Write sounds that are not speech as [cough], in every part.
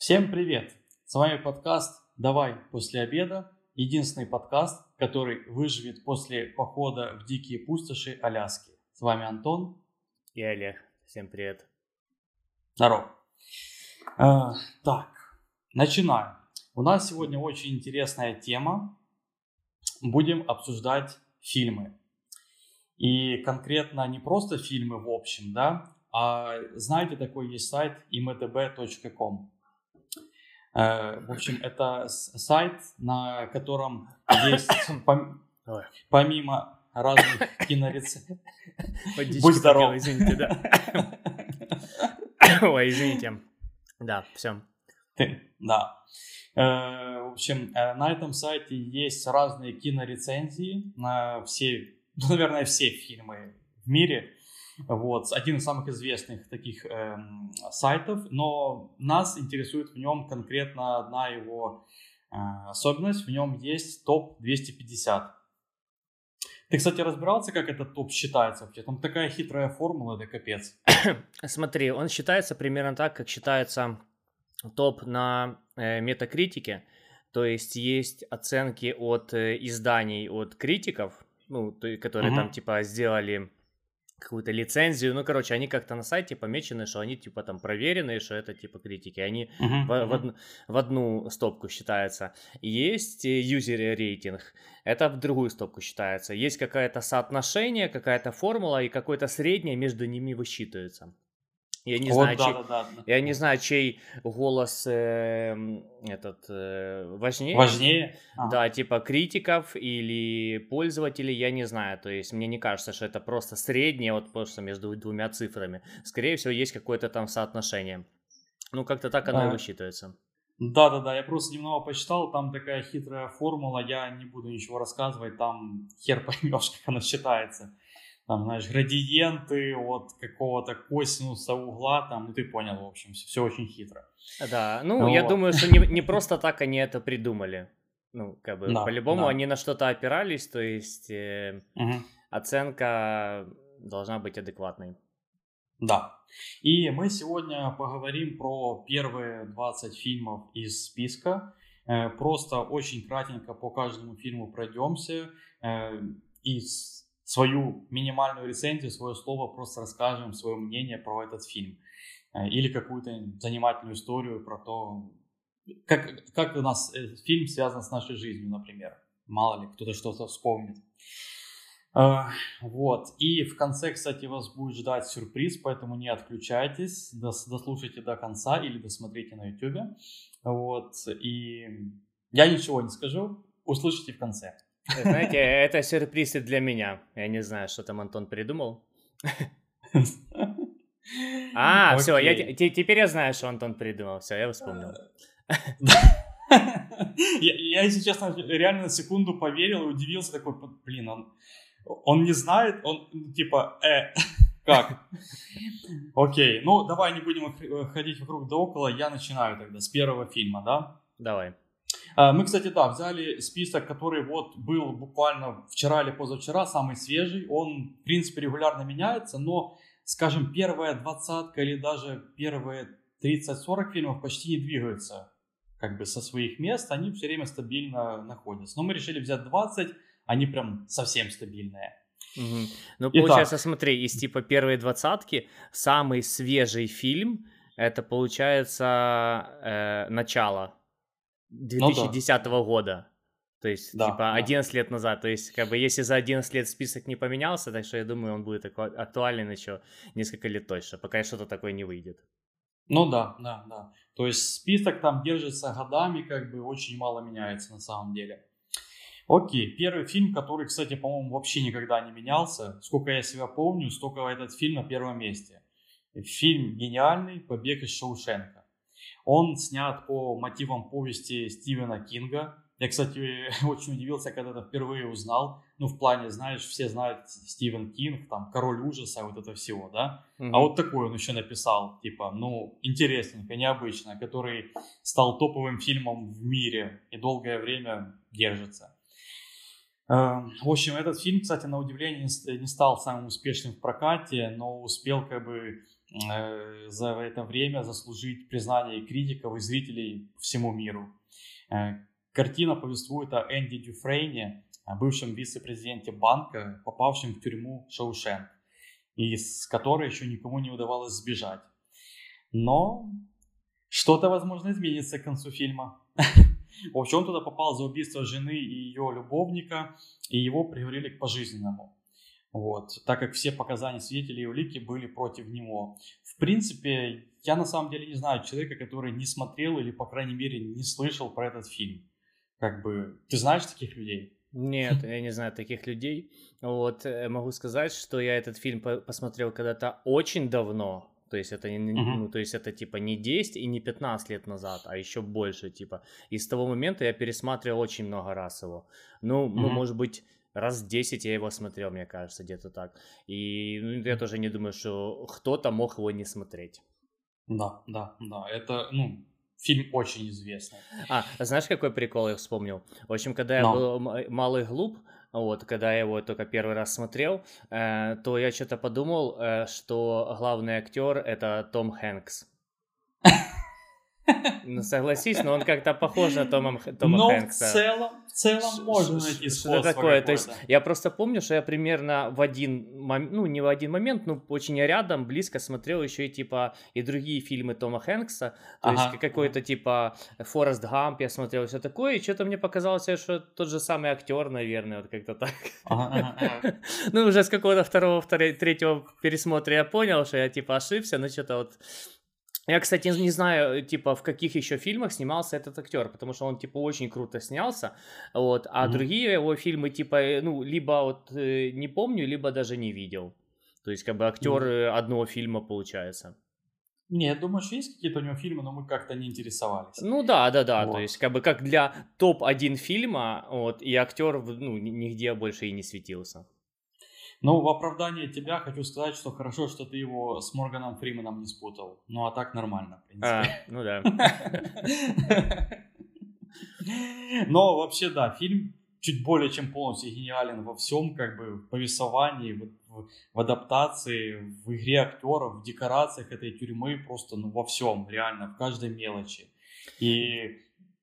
Всем привет! С вами подкаст «Давай после обеда». Единственный подкаст, который выживет после похода в дикие пустоши Аляски. С вами Антон. И Олег. Всем привет. Здорово. Э, так, начинаем. У нас сегодня очень интересная тема. Будем обсуждать фильмы. И конкретно не просто фильмы в общем, да, а знаете, такой есть сайт imtb.com. Э, в общем, это сайт, на котором есть [coughs] помимо разных [coughs] кинорецептов. Будь здоров. Извините, да. [coughs] Ой, извините. Да, все. Да. Э, в общем, э, на этом сайте есть разные кинорецензии на все, наверное, все фильмы в мире. Вот, один из самых известных таких эм, сайтов, но нас интересует в нем конкретно одна его э, особенность. В нем есть топ 250. Ты, кстати, разбирался, как этот топ считается вообще? Там такая хитрая формула, это капец. [coughs] Смотри, он считается примерно так, как считается топ на э, метакритике. То есть есть оценки от э, изданий, от критиков, ну, то, которые uh-huh. там типа сделали какую-то лицензию. Ну, короче, они как-то на сайте помечены, что они типа там проверенные, что это типа критики. Они uh-huh, в. В, од, в одну стопку считаются. Есть юзер рейтинг, это в другую стопку считается. Есть какое-то соотношение, какая-то формула и какое-то среднее между ними высчитывается. Я не, вот, знаю, да, чей, да, да, да. я не знаю, чей голос э, этот э, важнее. Важнее? Ага. Да, типа критиков или пользователей, я не знаю. То есть мне не кажется, что это просто среднее, вот просто между двумя цифрами. Скорее всего, есть какое-то там соотношение. Ну, как-то так оно а, и высчитывается. Да-да-да, я просто немного почитал, там такая хитрая формула, я не буду ничего рассказывать, там хер поймешь, [laughs] как она считается там, знаешь, градиенты от какого-то косинуса угла, там, ну ты понял, в общем, все, все очень хитро. Да, ну, вот. я думаю, что не, не просто так они это придумали. Ну, как бы, да, по-любому да. они на что-то опирались, то есть э, угу. оценка должна быть адекватной. Да. И мы сегодня поговорим про первые 20 фильмов из списка. Э, просто очень кратенько по каждому фильму пройдемся. Э, и свою минимальную рецензию, свое слово, просто расскажем свое мнение про этот фильм. Э, или какую-то занимательную историю про то, как, как у нас этот фильм связан с нашей жизнью, например. Мало ли, кто-то что-то вспомнит. Э, вот. И в конце, кстати, вас будет ждать сюрприз, поэтому не отключайтесь, дослушайте до конца или досмотрите на YouTube. Вот. И я ничего не скажу, услышите в конце. Знаете, это сюрпризы для меня. Я не знаю, что там Антон придумал. А, все, я, теперь я знаю, что Антон придумал. Все, я вспомнил. [laughs] Я, я, если честно, реально на секунду поверил и удивился, такой, блин, он, он не знает, он типа, э, [laughs] как? Окей, ну давай не будем ходить вокруг да около, я начинаю тогда с первого фильма, да? Давай. А, мы, кстати, да, взяли список, который вот был буквально вчера или позавчера, самый свежий. Он, в принципе, регулярно меняется, но, скажем, первая двадцатка или даже первые 30-40 фильмов почти не двигаются как бы со своих мест, они все время стабильно находятся. Но мы решили взять 20, они прям совсем стабильные. Угу. Ну, Итак. получается, смотри, из типа первой двадцатки самый свежий фильм, это получается э, начало 2010 ну, да. года. То есть, да, типа, да. 11 лет назад. То есть, как бы, если за 11 лет список не поменялся, так что я думаю, он будет актуален еще несколько лет точно, пока что-то такое не выйдет. Ну да, да, да. То есть список там держится годами, как бы очень мало меняется на самом деле. Окей, первый фильм, который, кстати, по-моему, вообще никогда не менялся. Сколько я себя помню, столько этот фильм на первом месте. Фильм гениальный «Побег из Шоушенка». Он снят по мотивам повести Стивена Кинга. Я, кстати, [laughs] очень удивился, когда это впервые узнал. Ну, в плане, знаешь, все знают Стивен Кинг, там, Король ужаса, вот это всего, да? Mm-hmm. А вот такой он еще написал, типа, ну, интересненько, необычно, который стал топовым фильмом в мире и долгое время держится. Эм, в общем, этот фильм, кстати, на удивление не стал самым успешным в прокате, но успел как бы за это время заслужить признание критиков и зрителей всему миру. Э, картина повествует о Энди Дюфрейне, бывшем вице-президенте банка, попавшем в тюрьму Шоушенк, и с которой еще никому не удавалось сбежать. Но что-то, возможно, изменится к концу фильма. [laughs] В общем, он туда попал за убийство жены и ее любовника, и его приговорили к пожизненному. Вот, так как все показания свидетелей и улики были против него. В принципе, я на самом деле не знаю человека, который не смотрел или, по крайней мере, не слышал про этот фильм. Как бы, ты знаешь таких людей? Нет, [laughs] я не знаю таких людей. Вот, э, могу сказать, что я этот фильм посмотрел когда-то очень давно, то есть это не, uh-huh. ну, то есть это типа не 10 и не 15 лет назад, а еще больше, типа. И с того момента я пересматривал очень много раз его. Ну, uh-huh. ну, может быть, раз 10 я его смотрел, мне кажется, где-то так. И ну, я тоже не думаю, что кто-то мог его не смотреть. Да, да, да. Это, ну, фильм очень известный. А, знаешь, какой прикол я вспомнил? В общем, когда я был малый глуп, вот, когда я его только первый раз смотрел, э, то я что-то подумал, э, что главный актер это Том Хэнкс. [laughs] Ну, согласись, но он как-то похож на Тома, Тома но Хэнкса. в целом, в целом можно найти Что такое? То есть я просто помню, что я примерно в один момент, ну, не в один момент, но очень рядом, близко смотрел еще и типа и другие фильмы Тома Хэнкса. То ага. есть какой-то типа Форест Гамп я смотрел, все такое, и что-то мне показалось, что тот же самый актер, наверное, вот как-то так. Ага, ага. [laughs] ну, уже с какого-то второго, второго, третьего пересмотра я понял, что я типа ошибся, но что-то вот я, кстати, не знаю, типа, в каких еще фильмах снимался этот актер, потому что он, типа, очень круто снялся, вот, а mm-hmm. другие его фильмы, типа, э, ну, либо вот э, не помню, либо даже не видел. То есть, как бы, актер mm-hmm. одного фильма получается. Не, я думаю, что есть какие-то у него фильмы, но мы как-то не интересовались. Ну да, да, да. Вот. То есть, как бы как для топ-1 фильма, вот, и актер ну, нигде больше и не светился. Ну, в оправдание тебя хочу сказать, что хорошо, что ты его с Морганом Фрименом не спутал. Ну, а так нормально, в принципе. А, ну да. [laughs] Но вообще, да, фильм чуть более чем полностью гениален во всем, как бы в повествовании, в, в, адаптации, в игре актеров, в декорациях этой тюрьмы, просто ну, во всем, реально, в каждой мелочи. И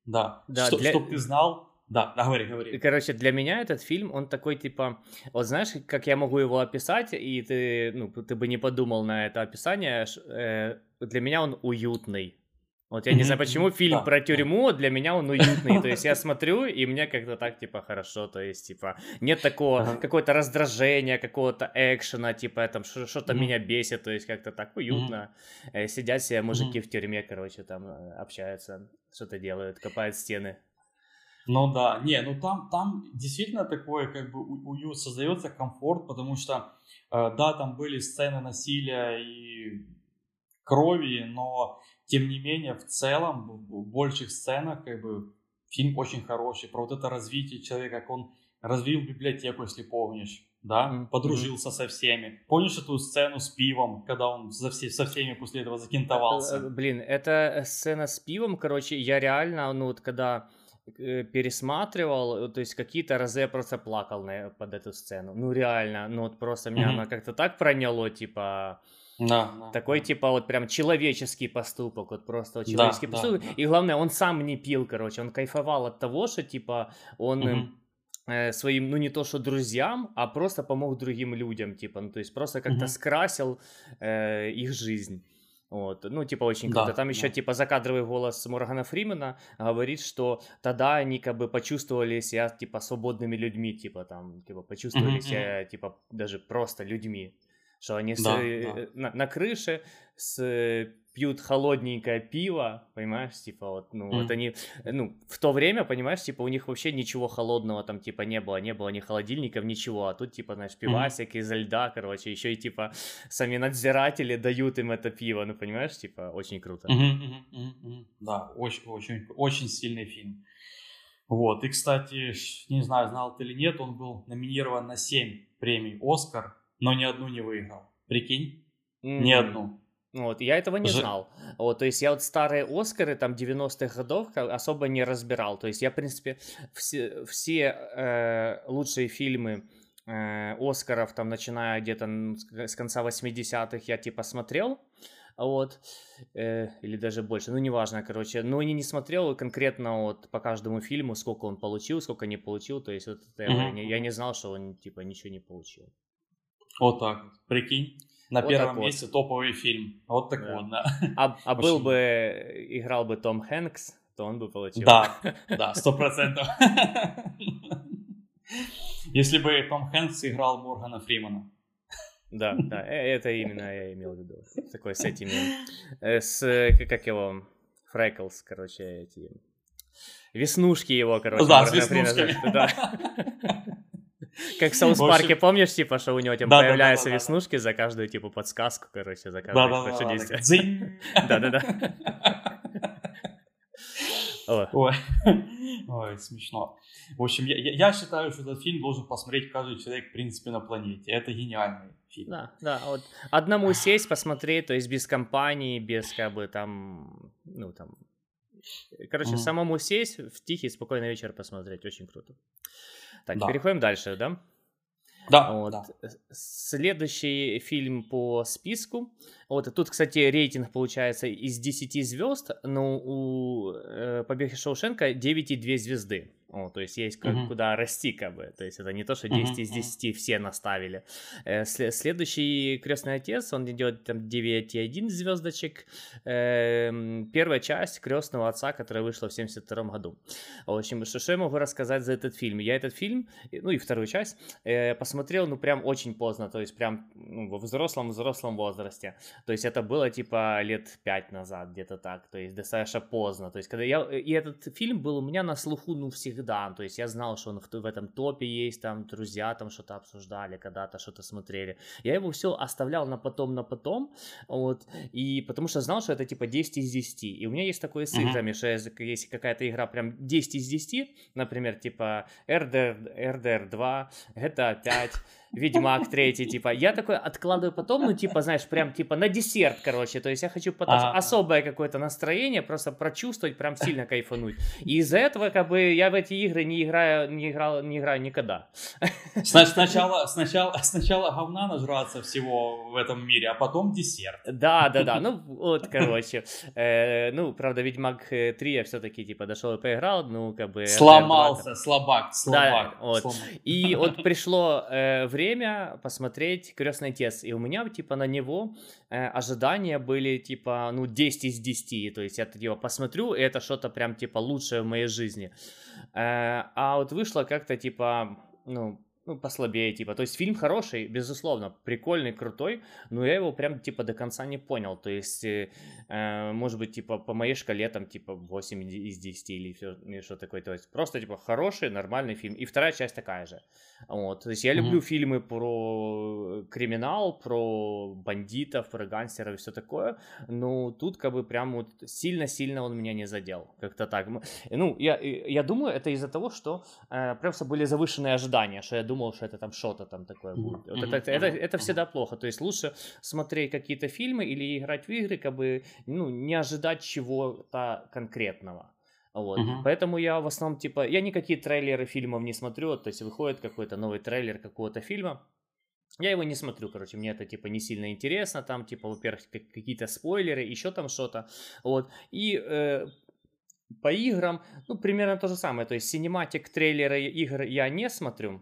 да, да что, для... чтобы ты знал, да, говори, говори. Короче, для меня этот фильм, он такой, типа, вот знаешь, как я могу его описать, и ты, ну, ты бы не подумал на это описание, э, для меня он уютный. Вот я не знаю, почему фильм да. про тюрьму, для меня он уютный. То есть я смотрю, и мне как-то так, типа, хорошо. То есть, типа, нет такого ага. какого-то раздражения, какого-то экшена, типа, там, что-то mm-hmm. меня бесит. То есть как-то так уютно. Mm-hmm. Сидят себе мужики mm-hmm. в тюрьме, короче, там э, общаются, что-то делают, копают стены. Ну да, не, ну там, там действительно такой как бы уют, создается комфорт, потому что, э, да, там были сцены насилия и крови, но тем не менее в целом в больших сценах как бы фильм очень хороший, про вот это развитие человека, как он развил библиотеку, если помнишь, да, mm-hmm. подружился со всеми. Помнишь эту сцену с пивом, когда он со, все, со всеми после этого закинтовался? Э, блин, эта сцена с пивом, короче, я реально, ну вот когда Э, пересматривал, э, то есть какие-то разы я просто плакал на, под эту сцену. Ну реально, ну вот просто меня mm-hmm. она как-то так проняло, типа... Да, такой, да. типа, вот прям человеческий поступок, вот просто вот человеческий да, поступок. Да, да. И главное, он сам не пил, короче, он кайфовал от того, что, типа, он угу. э, своим, ну не то что друзьям, а просто помог другим людям, типа, ну то есть просто как-то угу. скрасил э, их жизнь. Вот, ну, типа, очень круто. Да, Там еще, да. типа, закадровый голос Моргана Фримена говорит, что тогда они, как бы, почувствовали себя, типа, свободными людьми, типа, там, типа, почувствовали mm-hmm. себя, типа, даже просто людьми. Что они да, с, да. Э, на, на крыше с пьют холодненькое пиво, понимаешь, типа вот, ну, mm. вот они, ну, в то время, понимаешь, типа у них вообще ничего холодного там, типа, не было, не было ни холодильников, ничего, а тут, типа, знаешь, пивасик mm. изо льда, короче, еще и, типа, сами надзиратели дают им это пиво, ну, понимаешь, типа, очень круто. Mm-hmm, mm-hmm, Да, очень, очень, очень сильный фильм. Вот, и, кстати, не знаю, знал ты или нет, он был номинирован на 7 премий «Оскар», но ни одну не выиграл. Прикинь? Mm-hmm. Ни одну. Вот, я этого не Ж... знал. Вот, то есть я вот старые Оскары там 90-х годов особо не разбирал. То есть я, в принципе, все, все э, лучшие фильмы э, Оскаров, там, начиная где-то с конца 80-х, я типа смотрел, вот, э, или даже больше, ну, неважно, короче, но не, не смотрел конкретно вот по каждому фильму, сколько он получил, сколько не получил, то есть вот это mm-hmm. я, я не знал, что он, типа, ничего не получил. Вот так прикинь. На вот первом месте вот. топовый фильм. Вот так да. вот, да. А, а был бы, играл бы Том Хэнкс, то он бы получил. Да, [laughs] да, сто процентов. Если бы Том Хэнкс играл Моргана Фримана. Да, да, э, это именно я имел в виду. Такой с этими, э, с, как его, freckles, короче, эти, веснушки его, короче. Да, с веснушками. Да. [laughs] Как в Саус Парке, помнишь, типа, что у него типа, появляются веснушки за каждую, типа, подсказку, короче, за да, действие. [laughs] Да-да-да. Ой. Ой, смешно. В общем, я, я считаю, что этот фильм должен посмотреть каждый человек, в принципе, на планете. Это гениальный фильм. Да, да. Вот одному сесть, посмотреть, то есть без компании, без, как бы, там, ну, там... Короче, mm-hmm. самому сесть, в тихий, спокойный вечер посмотреть. Очень круто. Так, да. переходим дальше, да? Да, вот. да. Следующий фильм по списку. Вот тут, кстати, рейтинг получается из 10 звезд, но у э, Побега Шоушенка 9,2 звезды. О, то есть есть uh-huh. куда расти, как бы. То есть это не то, что 10 uh-huh. из 10 все наставили. Э, следующий крестный отец, он идет там 9,1 звездочек. Э, первая часть крестного отца, которая вышла в 72 году. В общем, что, что я могу рассказать за этот фильм? Я этот фильм, ну и вторую часть, э, посмотрел, ну, прям очень поздно, то есть прям ну, во взрослом-взрослом возрасте. То есть это было типа лет 5 назад, где-то так, то есть достаточно поздно. То есть когда я... И этот фильм был у меня на слуху, ну, всегда всегда. То есть я знал, что он в, в этом топе есть, там друзья там что-то обсуждали, когда-то что-то смотрели. Я его все оставлял на потом, на потом, вот, и потому что знал, что это типа 10 из 10. И у меня есть такое с uh-huh. играми, что если какая-то игра прям 10 из 10, например, типа RDR, RDR 2, GTA 5, Ведьмак третий, типа, я такой откладываю потом, ну, типа, знаешь, прям, типа, на десерт, короче, то есть я хочу потом а особое какое-то настроение, просто прочувствовать, прям сильно кайфануть. И из-за этого, как бы, я в эти игры не играю, не играл, не играю никогда. Сначала, сначала, сначала говна нажраться всего в этом мире, а потом десерт. Да, да, да, ну, вот, короче, э, ну, правда, Ведьмак 3 я все-таки, типа, дошел и поиграл, ну, как бы... Сломался, слабак, слабак. Да, вот. И вот пришло э, время посмотреть «Крестный отец», и у меня, типа, на него э, ожидания были, типа, ну, 10 из 10, то есть я его посмотрю, и это что-то прям, типа, лучшее в моей жизни. Э, а вот вышло как-то, типа, ну, ну, послабее, типа. То есть фильм хороший, безусловно, прикольный, крутой, но я его прям, типа, до конца не понял. То есть, э, э может быть, типа, по моей шкале, там, типа, 8 из 10 или, все, что такое. То есть, просто, типа, хороший, нормальный фильм. И вторая часть такая же. Вот. То есть, я mm-hmm. люблю фильмы про криминал, про бандитов, про гангстеров и все такое, но тут, как бы, прям вот сильно-сильно он меня не задел. Как-то так. Ну, я, я думаю, это из-за того, что э, просто были завышенные ожидания, что я думаю, думал, что это там что-то там такое будет. Вот это, это, это всегда плохо. То есть лучше смотреть какие-то фильмы или играть в игры, как бы, ну, не ожидать чего-то конкретного. Вот. Uh-huh. Поэтому я в основном, типа, я никакие трейлеры фильмов не смотрю, то есть выходит какой-то новый трейлер какого-то фильма, я его не смотрю, короче, мне это, типа, не сильно интересно, там, типа, во-первых, какие-то спойлеры, еще там что-то, вот, и э, по играм, ну, примерно то же самое, то есть, синематик трейлеры игр я не смотрю,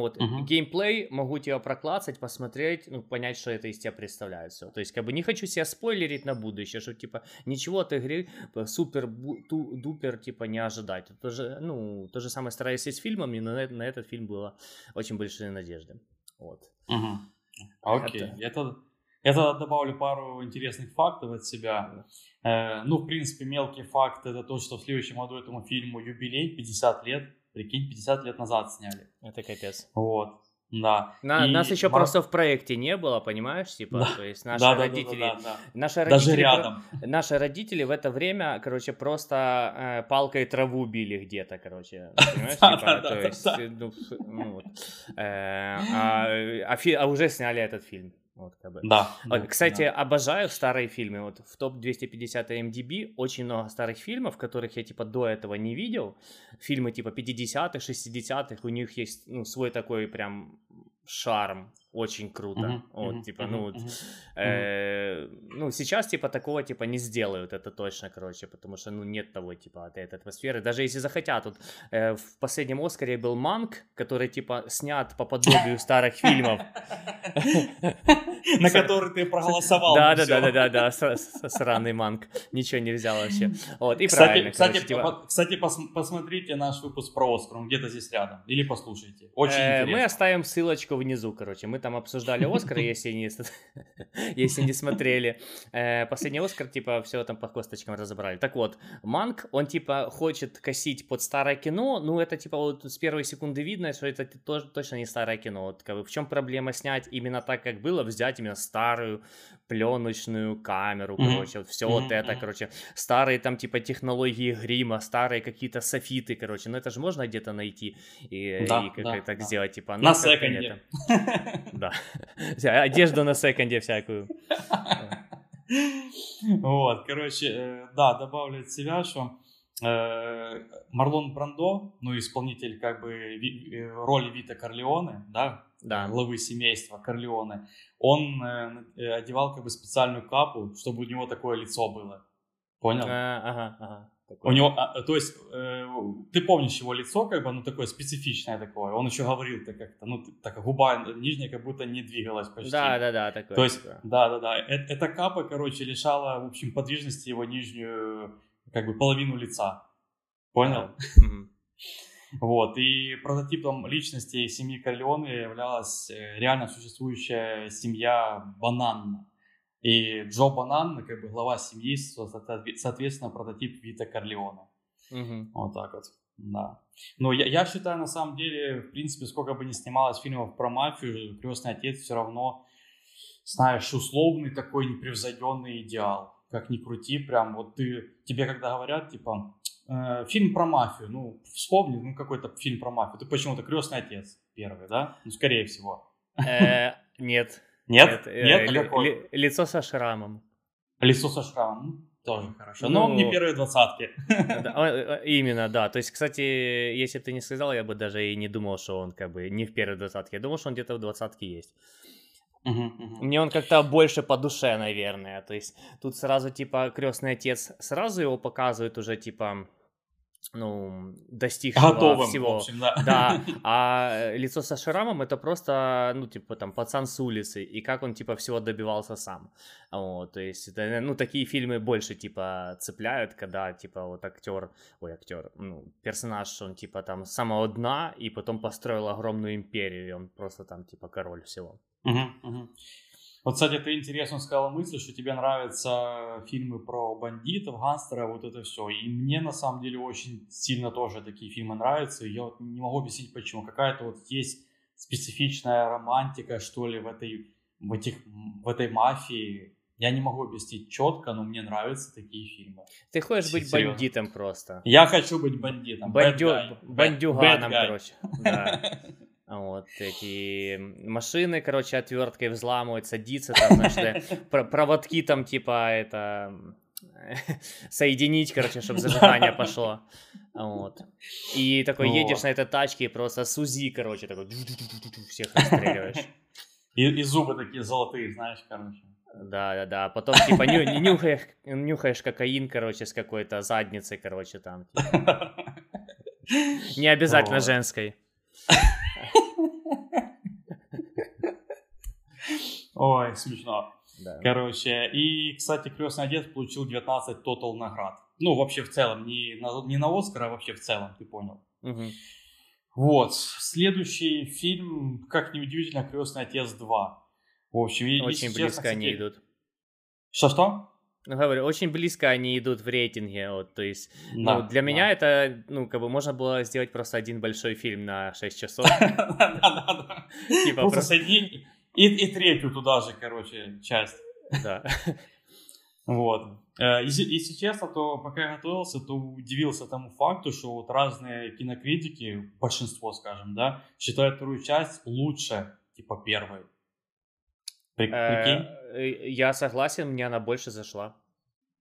вот, uh-huh. геймплей, могу тебя проклацать, посмотреть, ну, понять, что это из тебя представляет все. То есть, как бы не хочу себя спойлерить на будущее, что, типа, ничего от игры супер-дупер, типа, не ожидать. То же, ну, то же самое стараюсь с фильмами, но на, на этот фильм было очень большие надежды. Вот. Uh-huh. Окей, okay. это... это... Я добавлю пару интересных фактов от себя. Э, ну, в принципе, мелкий факт это то, что в следующем году этому фильму юбилей, 50 лет. Прикинь, 50 лет назад сняли. Это капец. Вот. Да. На, и нас еще Мар... просто в проекте не было, понимаешь, типа, да. то есть наши да, родители, да, да, да, да. наши Даже родители, рядом. наши родители в это время, короче, просто э, палкой траву били где-то, короче, понимаешь, типа, то есть, ну, а уже сняли этот фильм. Вот, как бы. Да. Вот, да, кстати, да. обожаю старые фильмы. Вот в топ 250 MDB очень много старых фильмов, которых я типа до этого не видел. Фильмы типа 50-х, 60-х, у них есть ну, свой такой прям шарм. Очень круто. Мгм, вот, мгм, типа, ну, [laughs] мгм. э, ну, сейчас, типа, такого, типа, не сделают, это точно, короче, потому что, ну, нет того, типа, от этой атмосферы. Даже если захотят, вот, э, в последнем Оскаре был Манк, который, типа, снят по подобию старых фильмов. На который ты проголосовал. Да, да, да, да, да, сраный Манк. Ничего не взял вообще. Вот, и правильно, кстати, типа, посмотрите наш выпуск про Оскар, он где-то здесь рядом. Или послушайте. Очень Э, интересно. Мы оставим ссылочку внизу, короче. Мы там обсуждали Оскар, [laughs] если не, [laughs] если не смотрели. Э, Последний Оскар, типа, все там по косточкам разобрали. Так вот, Манк, он, типа, хочет косить под старое кино, ну, это, типа, вот с первой секунды видно, что это тоже точно не старое кино. Вот, как бы, в чем проблема снять именно так, как было, взять именно старую пленочную камеру, Мгм. короче, вот все Мгм, вот это, короче, старые там, типа, технологии грима, старые какие-то софиты, короче, ну, это же можно где-то найти и, Да, и как да, так да. сделать, типа, ну, На секонде. [laughs] Да. Одежду на секонде всякую. Вот, короче, э, да, добавлю от себя, что э, Марлон Брандо, ну, исполнитель как бы э, роли Вита Корлеоне, да, Да. главы семейства Корлеоне, он э, э, одевал как бы специальную капу, чтобы у него такое лицо было. Понял? А, Ага, ага. У него, а, то есть, э, ты помнишь его лицо, как бы, ну, такое специфичное такое. Он еще говорил так как-то, ну, так губа нижняя как будто не двигалась почти. Да, да, да, такой. То есть, типа. да, да, да. Э- Эта капа, короче, лишала, в общем, подвижности его нижнюю, как бы, половину лица. Понял? Мгм. Вот. И прототипом личности семьи Корлеоне являлась э, реально существующая семья Бананна. И Джо Банан, как бы глава семьи, со- соотве- соответственно, прототип Вита Корлеона. Мгм. Вот так вот, да. Но я, я считаю, на самом деле, в принципе, сколько бы ни снималось фильмов про мафию, «Крестный отец» все равно, знаешь, условный такой непревзойденный идеал. Как ни крути, прям вот ты, тебе когда говорят, типа, э, фильм про мафию, ну, вспомни, ну, какой-то фильм про мафию. Ты почему-то «Крестный отец» первый, да? Ну, скорее всего. Э, [laughs] Нет. Нет? э, Нет? Ли- Лицо со шрамом. «Лицо со шрамом», ну, тоже хорошо. Но Ну, он не первые двадцатки. Да, э, э, Именно, да. То есть, кстати, если бы ты не сказал, я бы даже и не думал, что он как бы не в первой двадцатке. Я думал, что он где-то в двадцатке есть. Мгм, мгм. Мне он как-то больше по душе, наверное. То есть тут сразу типа крестный отец сразу его показывает уже типа ну достигшего Готовым, в всего. общем, да. Да, [laughs] а лицо со шрамом это просто, ну, типа, там, пацан с улицы, и как он, типа, всего добивался сам. Вот, то есть, это, ну, такие фильмы больше, типа, цепляют, когда, типа, вот актер, ой, актер, ну, персонаж, он, типа, там, с самого дна, и потом построил огромную империю, и он просто там, типа, король всего. Мгм, мгм. Вот, кстати, ты интересно сказала мысль, что тебе нравятся фильмы про бандитов, гангстеров, вот это все. И мне, на самом деле, очень сильно тоже такие фильмы нравятся. И я вот не могу объяснить, почему. Какая-то вот есть специфичная романтика, что ли, в этой, в этих, в этой мафии. Я не могу объяснить четко, но мне нравятся такие фильмы. Ты хочешь быть Серьезно? бандитом просто. Я хочу быть бандитом. Бандю... Бандюганом, короче. Да. [laughs] Вот эти машины, короче, отверткой взламывать, садиться там, [laughs] про- проводки там, типа, это [laughs] соединить, короче, чтобы зажигание пошло. Вот. И такой едешь на этой тачке и просто с УЗИ, короче, такой всех расстреливаешь. И, и зубы такие золотые, знаешь, короче. Да, да, да. Потом, типа, ню- нюхаешь, нюхаешь кокаин, короче, с какой-то задницей, короче, там. типа. [laughs] Не обязательно Вот. женской. Ой, смешно. Да. Короче, и, кстати, «Крестный отец» получил 19 тотал наград. Ну, вообще в целом, не на, не на Оскар, а вообще в целом, ты понял. Мгм. Вот, следующий фильм, как неудивительно, «Крестный отец 2». В общем, Очень если честно, близко они кстати- идут. Что-что? Ну, говорю, очень близко они идут в рейтинге, вот, то есть, ну, Да, для да. меня это, ну, как бы можно было сделать просто один большой фильм на 6 часов, [laughs] Да-да-да. типа, Просто и, и третью туда же, короче, часть. да. Вот. Э, Если, честно, то пока я готовился, то удивился тому факту, что вот разные кинокритики, большинство, скажем, да, считают вторую часть лучше, типа, первой. При, прикинь? Я согласен, мне она больше зашла.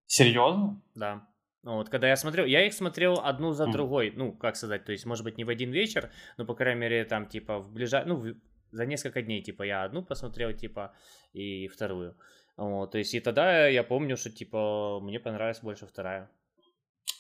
Серьезно? Да. Ну, вот когда я смотрел, я их смотрел одну за другой, ну, как сказать, то есть, может быть, не в один вечер, но, по крайней мере, там, типа, в ближай... ну, в... за несколько дней, типа, я одну посмотрел, типа, и вторую. Вот, то есть, и тогда я помню, что, типа, мне понравилась больше вторая.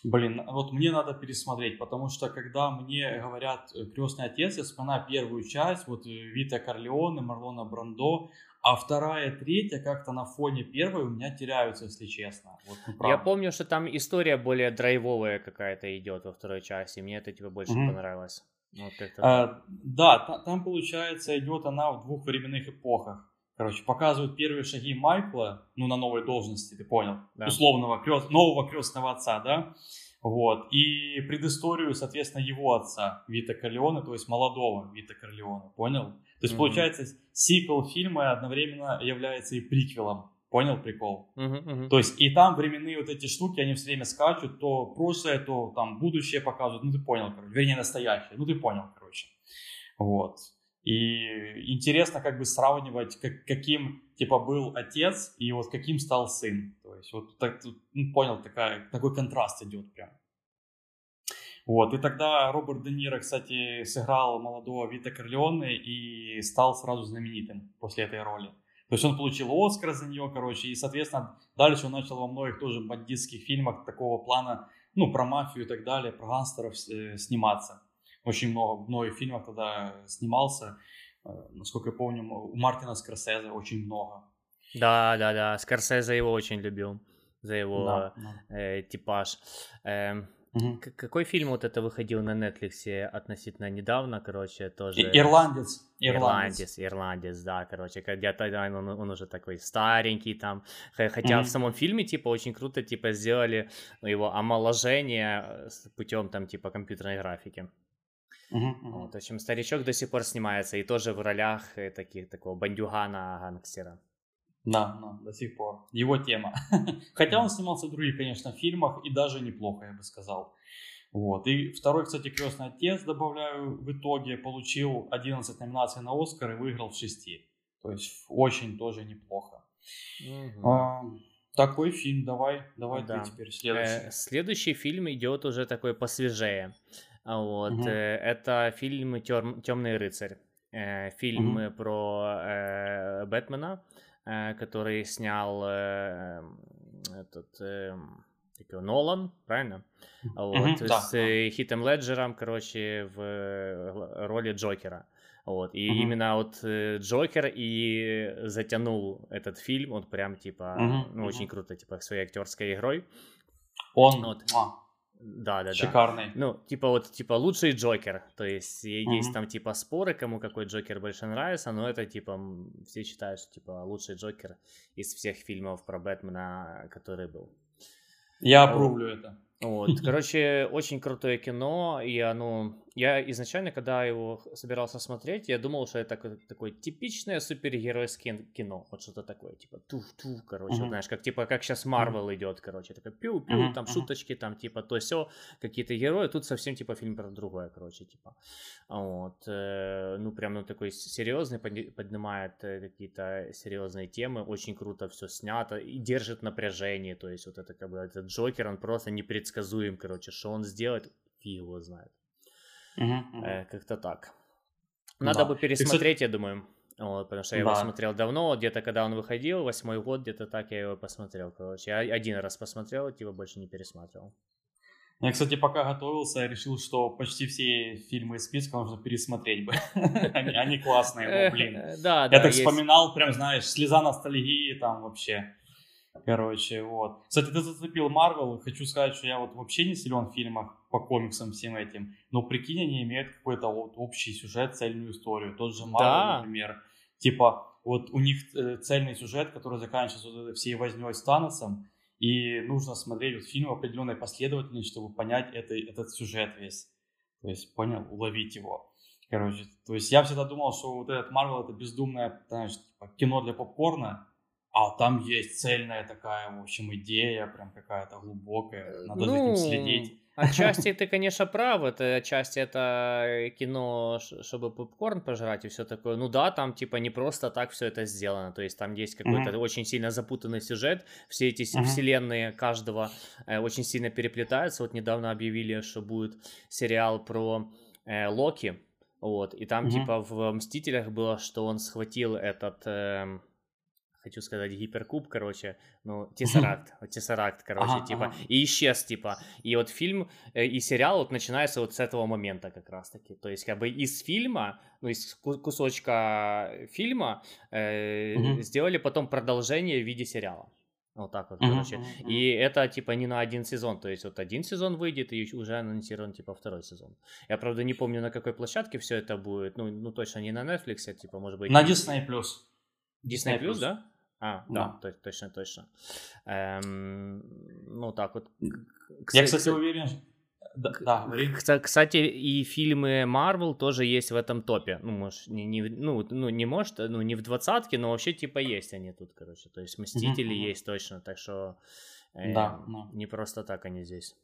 Блин, вот мне надо пересмотреть, потому что когда мне говорят э, «Крестный отец», я вспоминаю первую часть, вот э, Вита Корлеоне, Марлона Брандо, а вторая, третья как-то на фоне первой у меня теряются, если честно. Вот, ну, я помню, что там история более драйвовая какая-то идет во второй части, мне это типа больше mm-hmm. понравилось. Вот а, да, там, там получается идет она в двух временных эпохах. Короче, показывают первые шаги Майкла, ну, на новой должности, ты понял, да. условного крест, нового крестного отца, да, вот, и предысторию, соответственно, его отца, Вита Корлеона, то есть молодого Вита Корлеона, понял? То есть, mm-hmm. получается, сиквел фильма одновременно является и приквелом, понял прикол? Mm-hmm, mm-hmm. То есть, и там временные вот эти штуки, они все время скачут, то прошлое, то там будущее показывают, ну, ты понял, короче, вернее, настоящее, ну, ты понял, короче, вот. И интересно как бы сравнивать, как, каким типа был отец и вот каким стал сын. То есть вот так, ну, понял, такая, такой контраст идет прям. Вот, и тогда Роберт Де Ниро, кстати, сыграл молодого Вита Корлеоне и стал сразу знаменитым после этой роли. То есть он получил Оскар за нее, короче, и, соответственно, дальше он начал во многих тоже бандитских фильмах такого плана, ну, про мафию и так далее, про гангстеров э, сниматься очень много, многих фильмов тогда снимался. Э, насколько я помню, у Мартина Скорсезе очень много. Да, да, да, Скорсезе его очень любил за его да, да. Э, типаж. Э, угу. Какой фильм вот это выходил на Netflix относительно недавно, короче, тоже... Ирландец. Ирландец, ирландец, да, короче, где-то он, он уже такой старенький там, хотя mm-hmm. в самом фильме, типа, очень круто, типа, сделали его омоложение э, путем, там, типа, компьютерной графики. Uh-huh, Вот, в общем, старичок до сих пор снимается и тоже в ролях э, таких, такого бандюгана, гангстера. Да, да, до сих пор. Его тема. [laughs] Хотя он снимался в других, конечно, фильмах и даже неплохо, я бы сказал. Вот. И второй, кстати, крестный отец, добавляю, в итоге получил 11 номинаций на Оскар и выиграл в 6. То есть очень тоже неплохо. Угу. А, такой фильм, давай, давай да. ты теперь следующий. Э, следующий фильм идет уже такой посвежее. Вот. Угу. Это фильм Темный рыцарь. Э, фильм угу. про э, Бэтмена, который снял э, этот э, Нолан, правильно? Вот, mm-hmm, с да, Хитом Леджером, короче, в роли Джокера. Вот, и mm-hmm. именно вот Джокер и затянул этот фильм, он прям типа, mm-hmm. ну, очень круто, типа, своей актерской игрой. Он, вот. Да, да, Шикарный. Да. Ну, типа вот, типа лучший Джокер. То есть mm-hmm. есть там типа споры, кому какой Джокер больше нравится, но это типа все считают, что типа лучший Джокер из всех фильмов про Бэтмена, который был. Я опрувлю это. Вот, [laughs] короче, очень крутое кино, и оно... Я изначально, когда его собирался смотреть, я думал, что это такое, типичное супергеройское кино, вот что-то такое, типа туф-туф, короче, вот, знаешь, как типа как сейчас Марвел uh-huh. идет, короче, такой пиу-пиу, uh-huh. там шуточки, там типа то все, какие-то герои, тут совсем типа фильм про другое, короче, типа, вот, э, ну прям ну такой серьезный, поднимает э, какие-то серьезные темы, очень круто все снято и держит напряжение, то есть вот это как бы этот Джокер, он просто непредсказуемый предсказуем, короче, что он сделает, фиг его знает. Угу. Э, как-то так. Надо да. бы пересмотреть, кстати... я думаю. Вот, потому что я да. его смотрел давно, где-то когда он выходил, восьмой год, где-то так я его посмотрел, короче. Я один раз посмотрел, типа больше не пересматривал. Я, кстати, пока готовился, я решил, что почти все фильмы из списка нужно пересмотреть бы. [laughs] они, классные, блин. Да, да. Я так вспоминал, прям, знаешь, слеза ностальгии там вообще. Короче, вот. Кстати, ты зацепил Марвел. Хочу сказать, что я вот вообще не силен в фильмах по комиксам всем этим. Но прикинь, они имеют какой-то вот общий сюжет, цельную историю. Тот же Марвел, да. например. Типа, вот у них э, цельный сюжет, который заканчивается вот всей возней с Таносом. И нужно смотреть вот фильм в определенной последовательности, чтобы понять это, этот сюжет весь. То есть, понял, уловить его. Короче, то есть я всегда думал, что вот этот Марвел это бездумное, знаешь, типа, кино для попкорна, а там есть цельная такая, в общем, идея, прям какая-то глубокая. Надо ну, за этим следить. Отчасти [laughs] ты, конечно, прав. Это отчасти это кино, чтобы попкорн пожрать и все такое. Ну да, там типа не просто так все это сделано. То есть там есть какой-то mm-hmm. очень сильно запутанный сюжет. Все эти mm-hmm. вселенные каждого э, очень сильно переплетаются. Вот недавно объявили, что будет сериал про э, Локи. Вот. И там mm-hmm. типа в Мстителях было, что он схватил этот... Э, хочу сказать, гиперкуб, короче, ну, Тессеракт, Тессеракт, короче, ага, типа, ага. и исчез, типа, и вот фильм э, и сериал вот начинается вот с этого момента как раз-таки, то есть как бы из фильма, ну, из кусочка фильма э, угу. сделали потом продолжение в виде сериала. Вот так вот, короче. Uh-huh, uh-huh. И это, типа, не на один сезон. То есть, вот один сезон выйдет, и уже анонсирован, типа, второй сезон. Я, правда, не помню, на какой площадке все это будет. Ну, ну точно не на Netflix, а, типа, может быть... На Disney+. Disney+, Disney+, Plus, да? А, да, да точно, точно. Эм, ну, так вот. Кстати, Я, кстати, уверен, да, да, Кстати, и фильмы Marvel тоже есть в этом топе. Ну, может, не, не, ну, ну, не может, ну, не в двадцатке, но вообще типа есть они тут, короче. То есть Мстители mm-hmm. есть точно, так что э, да, да. не просто так они здесь.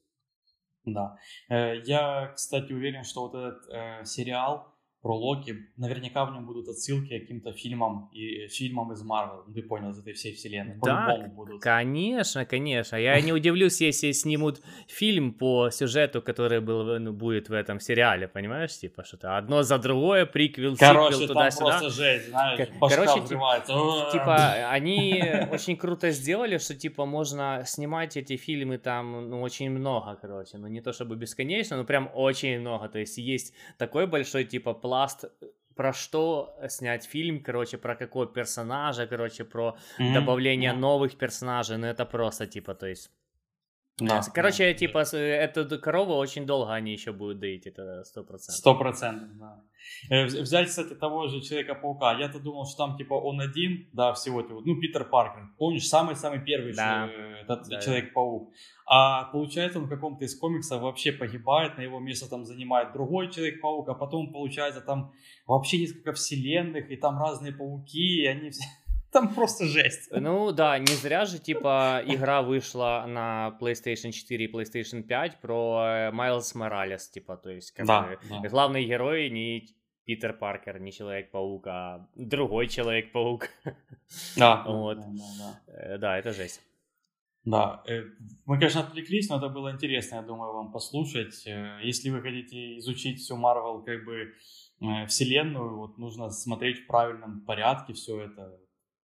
Да. Э, я, кстати, уверен, что вот этот э, сериал про Локи. Наверняка в нем будут отсылки к каким-то фильмам и фильмам из Марвел. Ну, ты понял, из этой всей вселенной. Да, будут. конечно, конечно. Я не удивлюсь, если снимут фильм по сюжету, который был, ну, будет в этом сериале, понимаешь? Типа что-то одно за другое, приквел, Короче, сиквел, туда-сюда. просто жесть, знаешь, Короче, типа, типа, [laughs] они очень круто сделали, что, типа, можно снимать эти фильмы там, ну, очень много, короче. Ну, не то чтобы бесконечно, но прям очень много. То есть есть такой большой, типа, пласт э, про что снять фильм, короче, про какого персонажа, короче, про mm-hmm. добавление mm-hmm. новых персонажей, ну это просто типа, то есть да, Короче, типа, эту корову очень долго они еще будут доить, это сто процентов. Сто процентов, да. Э, взять, кстати, того же Человека-паука. Я-то думал, что там, типа, он один, да, всего-то, ну, Питер Паркер. Помнишь, самый-самый первый да. Э, этот да, Человек-паук. А получается, он в каком-то из комиксов вообще погибает, на его место там занимает другой Человек-паук, а потом, получается, там вообще несколько вселенных, и там разные пауки, и они все [laughs] там просто жесть. Ну да, не зря же, типа, игра вышла на PlayStation 4 и PlayStation 5 про Майлз Моралес, типа, то есть, как да, бы, да. главный герой не Питер Паркер, не Человек-паук, а другой Человек-паук. [laughs] Да, вот. да, да, да. Э, да, это жесть. Да, э, мы, конечно, отвлеклись, но это было интересно, я думаю, вам послушать. Э, если вы хотите изучить всю Marvel, как бы, вселенную, вот нужно смотреть в правильном порядке все это,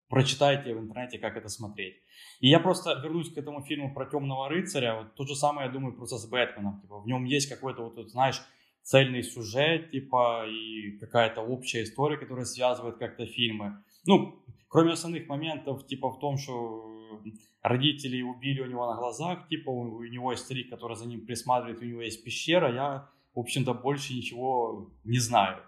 прочитайте в интернете, как это смотреть. И я просто вернусь к этому фильму про Темного рыцаря. Вот то же самое, я думаю, просто с Бэтменом. Типа, в нем есть какой-то, вот, знаешь, цельный сюжет, типа, и какая-то общая история, которая связывает как-то фильмы. Ну, кроме основных моментов, типа, в том, что родители убили у него на глазах, типа, у него есть старик, который за ним присматривает, у него есть пещера, я, в общем-то, больше ничего не знаю.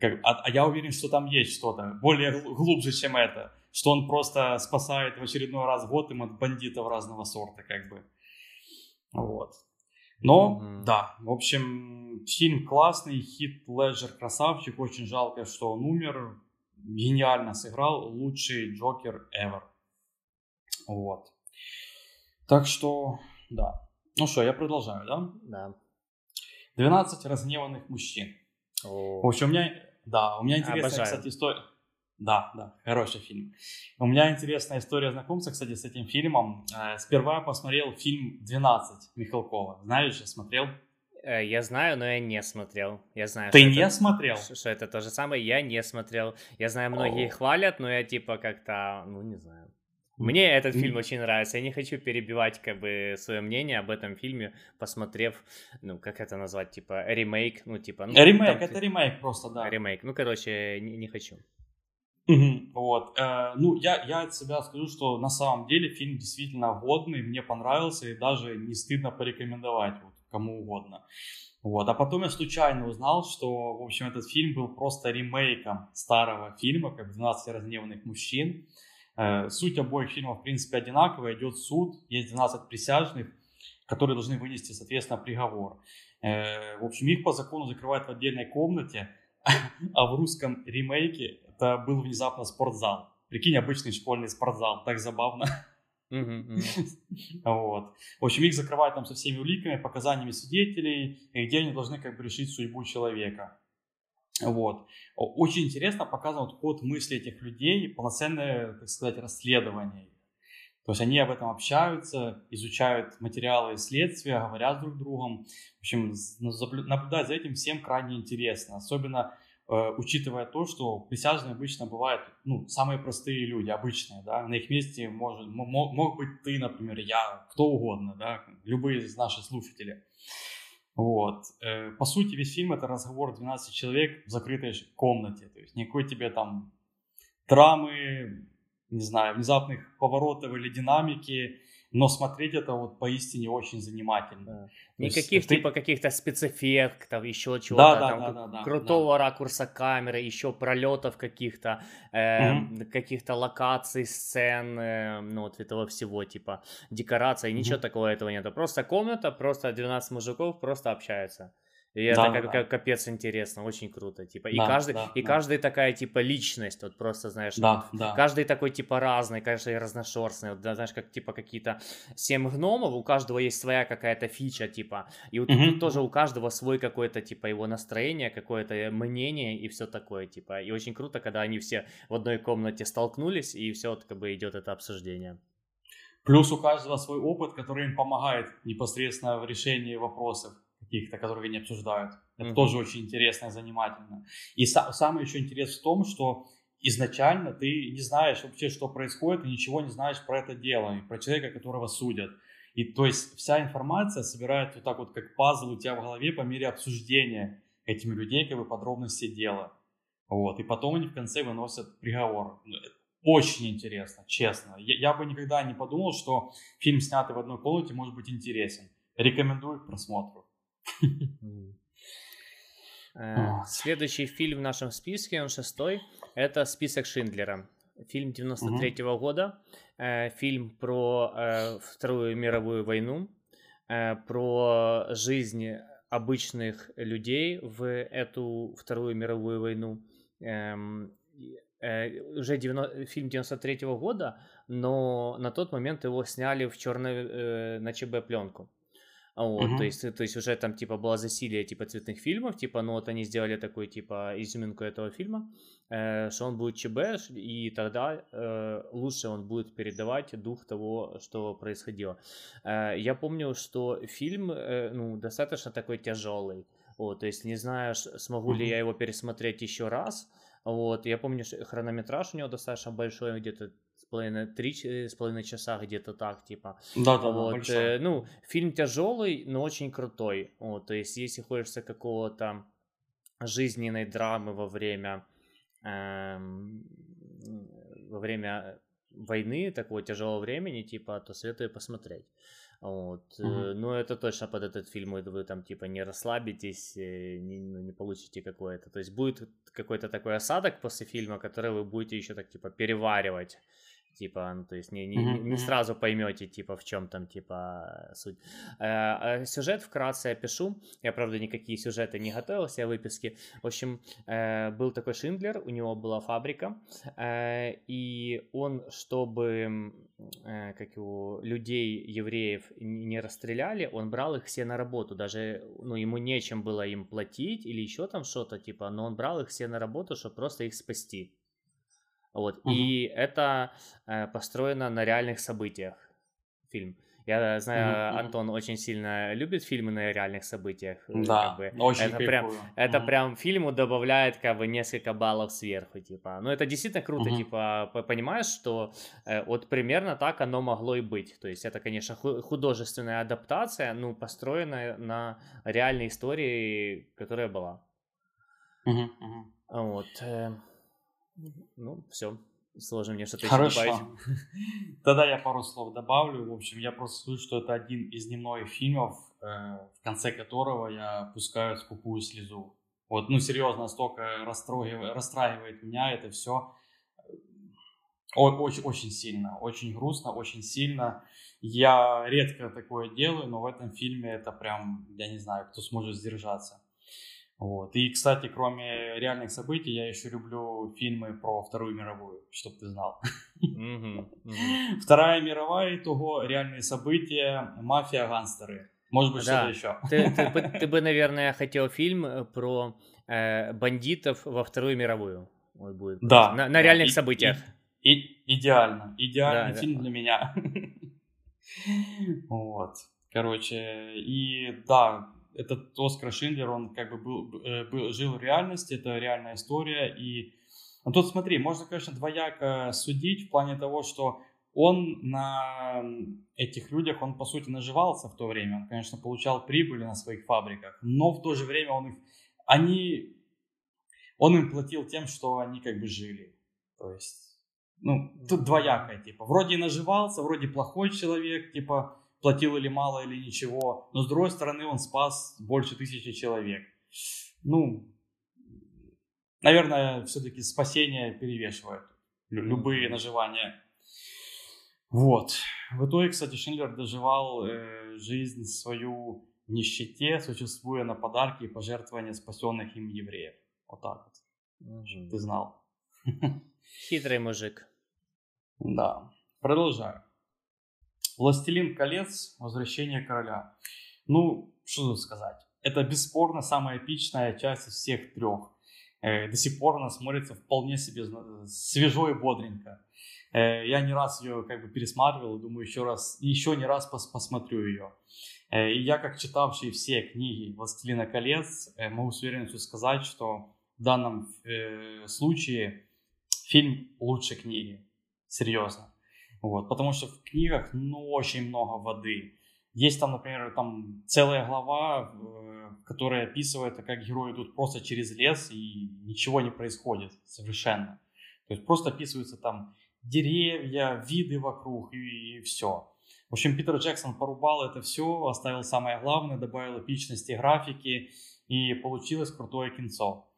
Как, а, а я уверен, что там есть что-то более глубже, чем это. Что он просто спасает в очередной раз год им от бандитов разного сорта, как бы. Вот. Но, mm-hmm. да, в общем, фильм классный, хит Леджер красавчик, очень жалко, что он умер, гениально сыграл, лучший Джокер ever. Вот. Так что, да. Ну что, я продолжаю, да? Да. 12 разгневанных мужчин. О. В общем, у меня, да, у меня интересная, Обожаю. кстати, история. Да, да, хороший фильм. У меня интересная история знакомства, кстати, с этим фильмом. Э, сперва я посмотрел фильм «12» Михалкова. Знаешь, я смотрел? Э, я знаю, но я не смотрел. Я знаю. Ты не это, смотрел? Что это то же самое, я не смотрел. Я знаю, многие О. хвалят, но я типа как-то, ну не знаю. Мне этот фильм очень нравится. Я не хочу перебивать как бы свое мнение об этом фильме, посмотрев, ну как это назвать, типа ремейк, ну типа. Ну, ремейк, там, это ремейк просто, да. Ремейк. Ну короче, не, не хочу. Угу, вот. Э, ну я я от себя скажу, что на самом деле фильм действительно годный, мне понравился и даже не стыдно порекомендовать вот кому угодно. Вот. А потом я случайно узнал, что, в общем, этот фильм был просто ремейком старого фильма, как «12 разгневанных мужчин». Э, суть обоих фильмов, в принципе, одинаковая. Идет суд, есть 12 присяжных, которые должны вынести, соответственно, приговор. Э, в общем, их по закону закрывают в отдельной комнате, [laughs] а в русском ремейке это был внезапно спортзал. Прикинь, обычный школьный спортзал, так забавно. [laughs] Вот. В общем, их закрывают там со всеми уликами, показаниями свидетелей, где они должны как бы решить судьбу человека. Вот. Очень интересно показан ход мысли этих людей, полноценное, так сказать, расследование. То есть они об этом общаются, изучают материалы следствия, говорят друг с другом. В общем, наблюдать за этим всем крайне интересно. Особенно э, учитывая то, что присяжные обычно бывают ну, самые простые люди, обычные. Да? На их месте может, мог, мог быть ты, например, я, кто угодно, да? любые из наших слушателей. Вот. Э, по сути, весь фильм это разговор 12 человек в закрытой комнате. То есть никакой тебе там драмы, не знаю, внезапных поворотов или динамики, но смотреть это вот поистине очень занимательно. Да. Никаких ты... типа каких-то спецэффектов, еще чего-то, да, там, да, да, да, крутого да. ракурса камеры, еще пролетов каких-то, э, угу. каких-то локаций, сцен, э, ну вот этого всего, типа декораций, угу. ничего такого этого нет. Просто комната, просто 12 мужиков просто общаются. И да, это как, да. как капец интересно, очень круто, типа. И да, каждый, да, и да. каждый такая типа личность, вот просто знаешь, да, вот, да. каждый такой типа разный, каждый разношерстный, вот, да, знаешь, как типа какие-то семь гномов, у каждого есть своя какая-то фича, типа. И вот mm-hmm. тут тоже у каждого свой какой-то типа его настроение, какое-то мнение и все такое, типа. И очень круто, когда они все в одной комнате столкнулись и все вот как бы идет это обсуждение. Плюс у каждого свой опыт, который им помогает непосредственно в решении вопросов каких-то, которые они обсуждают. Это mm-hmm. тоже очень интересно и занимательно. И са- самый еще интерес в том, что изначально ты не знаешь вообще, что происходит, и ничего не знаешь про это дело, и про человека, которого судят. И то есть вся информация собирается вот так вот, как пазл у тебя в голове по мере обсуждения этими людей, как бы подробности дела. Вот. И потом они в конце выносят приговор. Очень интересно, честно. Я, я бы никогда не подумал, что фильм, снятый в одной комнате, может быть интересен. Рекомендую к просмотру. [laughs] Э, следующий фильм в нашем списке, он шестой, это «Список Шиндлера». Фильм 93 -го года, э, фильм про э, Вторую мировую войну, про жизнь обычных людей в эту Вторую мировую войну. Эм, уже 90, фильм 93 -го года, но на тот момент его сняли в черной на ЧБ пленку. Вот, угу. то есть, то есть уже там типа было засилие типа цветных фильмов, типа, ну вот они сделали такую типа изюминку этого фильма, э, что он будет ЧБ, и тогда э, лучше он будет передавать дух того, что происходило. Э, я помню, что фильм, э, ну, достаточно такой тяжелый, вот, то есть не знаю, смогу угу. ли я его пересмотреть еще раз, вот, я помню, что хронометраж у него достаточно большой, где-то половиной, три с половиной часа где-то так, типа. Да, да, вот, э, Ну, фильм тяжелый, но очень крутой. Вот, то есть, если хочется какого-то жизненной драмы во время эм, во время войны, такого тяжелого времени, типа, то советую посмотреть. Вот. Mm-hmm. Ну, это точно под этот фильм вы, вы там, типа, не расслабитесь, э, не, ну, не получите какое-то. То есть будет какой-то такой осадок после фильма, который вы будете еще так, типа, переваривать типа, ну, то есть не, не, mm-hmm. не сразу поймете, типа, в чем там, типа, суть. Э, сюжет вкратце опишу. Я, правда, никакие сюжеты не готовил, все выписки. В общем, э, был такой Шиндлер, у него была фабрика, э, и он, чтобы, э, как его, людей, евреев не расстреляли, он брал их все на работу, даже, ну, ему нечем было им платить или еще там что-то, типа, но он брал их все на работу, чтобы просто их спасти. Вот. Угу. И это э, построено на реальных событиях фильм. Я знаю, mm-hmm. Антон очень сильно любит фильмы на реальных событиях. Э, да, как бы. очень это прям, это mm-hmm. прям фильму добавляет как бы несколько баллов сверху, типа. Ну это действительно круто, mm-hmm. типа понимаешь, что э, вот примерно так оно могло и быть. То есть это, конечно, художественная адаптация, ну построенная на реальной истории, которая была. Mm-hmm. Mm-hmm. Вот. Ну, все. Сложно мне что-то Хорошо. еще добавить. [laughs] Тогда я пару слов добавлю. В общем, я просто скажу, что это один из немногих фильмов, э, в конце которого я пускаю скупую слезу. Вот, ну, серьезно, настолько расстраивает меня это все. Очень, очень сильно, очень грустно, очень сильно. Я редко такое делаю, но в этом фильме это прям, я не знаю, кто сможет сдержаться. Вот. И, кстати, кроме реальных событий, я еще люблю фильмы про Вторую мировую, чтобы ты знал. Вторая мировая, того реальные события, мафия, гангстеры. Может быть, да. что-то еще. Ты, ты, ты, ты бы, [laughs] наверное, хотел фильм э, про э, бандитов во Вторую мировую. Вот будет. Да. На, на реальных и, событиях. И, и, идеально. Идеальный да, фильм да. для меня. [laughs] Вот. Короче, и да, этот Оскар Шиндлер, он как бы был, э, был, жил в реальности, это реальная история. И ну, тут смотри, можно, конечно, двояко судить в плане того, что он на этих людях, он по сути наживался в то время, он, конечно, получал прибыли на своих фабриках, но в то же время он их, они, он им платил тем, что они как бы жили. То есть, ну, тут двоякое, типа, вроде наживался, вроде плохой человек, типа, платил или мало, или ничего. Но с другой стороны, он спас больше тысячи человек. Ну, наверное, все-таки спасение перевешивает любые наживания. Вот. В итоге, кстати, Шиндлер доживал э, жизнь свою в нищете, существуя на подарки и пожертвования спасенных им евреев. Вот так вот. Ты знал. [laughs] Хитрый мужик. Да. Продолжаю. «Властелин колец. Возвращение короля». Ну, что тут сказать. Это бесспорно самая эпичная часть из всех трех. Э, до сих пор она смотрится вполне себе свежо и бодренько. Э, я не раз ее как бы пересматривал, думаю, еще раз, еще не раз пос посмотрю ее. Э, и я, как читавший все книги «Властелина колец», могу с уверенностью сказать, что в данном случае фильм лучше книги. Серьезно. Вот, потому что в книгах, ну, очень много воды. Есть там, например, там целая глава, э, которая описывает, как герои идут просто через лес и ничего не происходит совершенно. То есть просто описываются там деревья, виды вокруг и, и все. В общем, Питер Джексон порубал это все, оставил самое главное, добавил эпичности графики, и получилось крутое кинцо.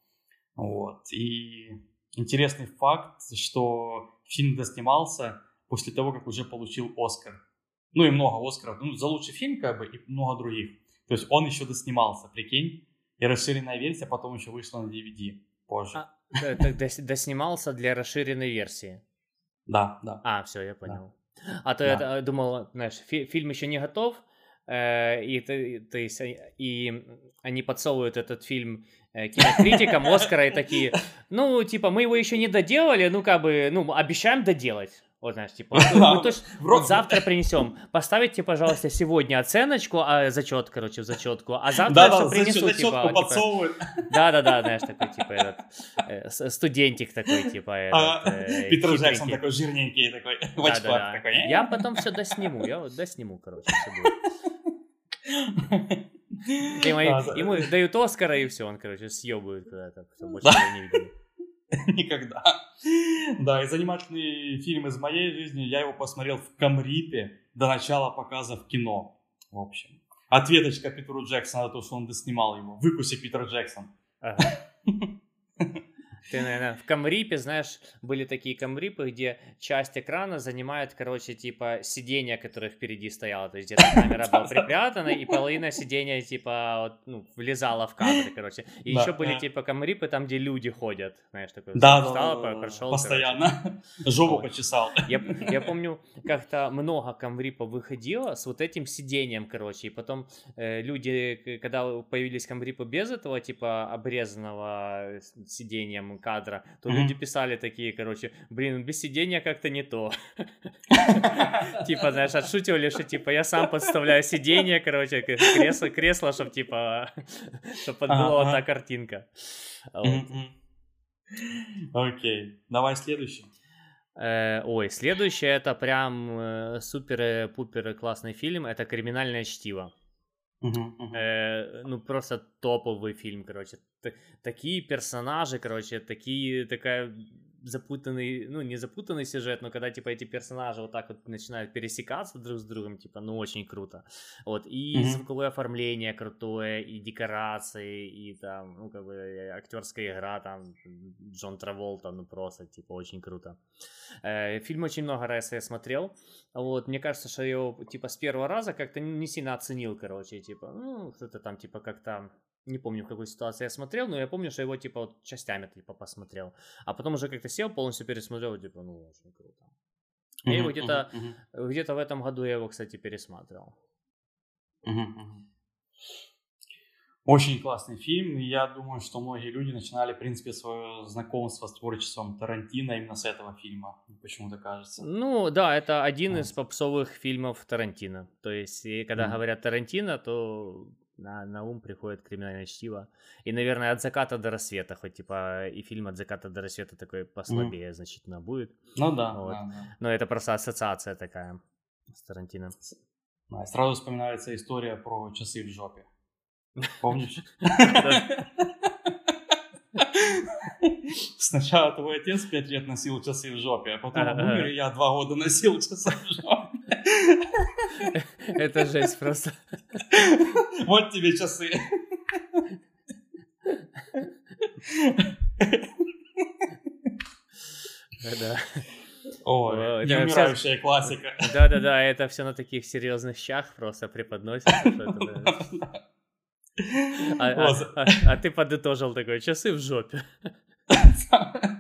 Вот. И интересный факт, что фильм доснимался после того, как уже получил Оскар. Ну и много Оскаров. Ну, за лучший фильм, как бы, и много других. То есть он еще доснимался, прикинь. И расширенная версия потом еще вышла на DVD позже. А, так доснимался для расширенной версии? Да, да. А, все, я понял. Да. А то да. я думал, знаешь, фи- фильм еще не готов, э, и, то есть, и они подсовывают этот фильм э, кинокритикам Оскара и такие, ну, типа, мы его еще не доделали, ну, как бы, ну, обещаем доделать. Вот, знаешь, типа, [laughs] ну, то есть, вот завтра [laughs] принесем. Поставите, пожалуйста, сегодня оценочку, а, зачет, короче, в зачетку, а завтра да, все да, принесу, типа, типа [laughs] Да-да-да, знаешь, такой, типа, этот, э, студентик такой, типа, а, этот, э, Питер Джексон такой жирненький, такой, в очках да, да, такой. Я потом все досниму, я вот досниму, короче, все будет. Ему, дают Оскара, и все, он, короче, съебывает куда-то, все, больше не видели. [laughs] Никогда. Да, и занимательный фильм из моей жизни, я его посмотрел в Камрипе до начала показа в кино. В общем. Ответочка Питеру Джексону за то, что он доснимал его. Выкуси, Питер Джексон. Ага. [laughs] Ты, наверное, в камрипе, знаешь, были такие камрипы, где часть экрана занимает, короче, типа сиденье, которое впереди стояло. То есть где-то камера была [laughs] припрятана, и половина сиденья, типа, вот, ну, влезала в кадр, короче. И еще были, типа, камрипы там, где люди ходят. Знаешь, такой да, встал, да, прошел. Постоянно. [laughs] Жопу почесал. Я, [laughs] я помню, как-то много камрипов выходило с вот этим сиденьем, короче. И потом э, люди, когда появились камрипы без этого, типа, обрезанного сиденьем, кадра, то mm-hmm. люди писали такие, короче, блин, без сидения как-то не то. [laughs] Типа, знаешь, отшутивали, что, типа, я сам подставляю сиденье, короче, кресло, кресло, чтобы, типа, [laughs] чтобы была одна картинка. Окей, давай следующий. Э, ой, следующее это прям э, супер-пупер классный фильм. Это «Криминальное чтиво». Э, ну, просто топовый фильм, короче. Такие персонажи, короче, такие, такая запутанный, ну, не запутанный сюжет, но когда, типа, эти персонажи вот так вот начинают пересекаться друг с другом, типа, ну, очень круто. Вот, и mm-hmm. звуковое оформление крутое, и декорации, и там, ну, как бы, актерская игра, там, Джон Траволта, ну, просто, типа, очень круто. Э, фильм очень много раз я смотрел, вот, мне кажется, что я его, типа, с первого раза как-то не сильно оценил, короче, типа, ну, кто-то там, типа, как-то не помню, в какой ситуации я смотрел, но я помню, что его, типа, вот частями, типа, посмотрел. А потом уже как-то сел, полностью пересмотрел, типа, ну, очень круто. Я uh-huh, его где-то, где-то в этом году я его, кстати, пересматривал. Очень классный фильм, я думаю, что многие люди начинали, в принципе, свое знакомство с творчеством Тарантино именно с этого фильма, почему-то кажется. Ну, да, это один из попсовых фильмов Тарантино. То есть, когда mm-hmm. говорят Тарантино, то на, на ум приходит криминальное чтиво. И, наверное, от заката до рассвета, хоть типа и фильм от заката до рассвета такой послабее mm. значительно будет. Ну да, вот. да, да. Но это просто ассоциация такая с Тарантино. Да, сразу вспоминается история про часы в жопе. Помнишь? [laughs] Сначала твой отец пять лет носил часы в жопе, а потом умер, и я два года носил часы в жопе. Это жесть просто. Вот тебе часы. Да. О, неумирающая все... классика. Да-да-да, это все на таких серьезных щах просто преподносится. А, а, а, а ты подытожил такой, часы в жопе. [laughs]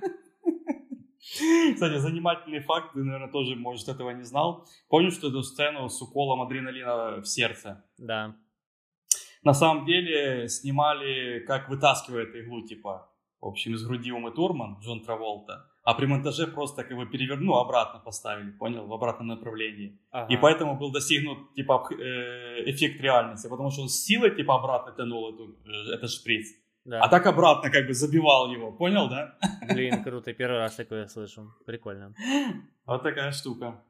Кстати, занимательный факт, ты, наверное, тоже, может, этого не знал. Помнишь эту сцену с уколом адреналина в сердце? Да. На самом деле снимали, как вытаскивает иглу, типа, в общем, из груди Умы Турман, Джон Траволта. А при монтаже просто как бы переверну, обратно поставили, понял, в обратном направлении. Ага. И поэтому был достигнут, типа, э, эффект реальности, потому что он с силой, типа, обратно тянул эту, э, этот шприц. Да. А так обратно как бы забивал его, понял, да? Блин, круто, первый раз такое слышу, прикольно. Вот такая штука.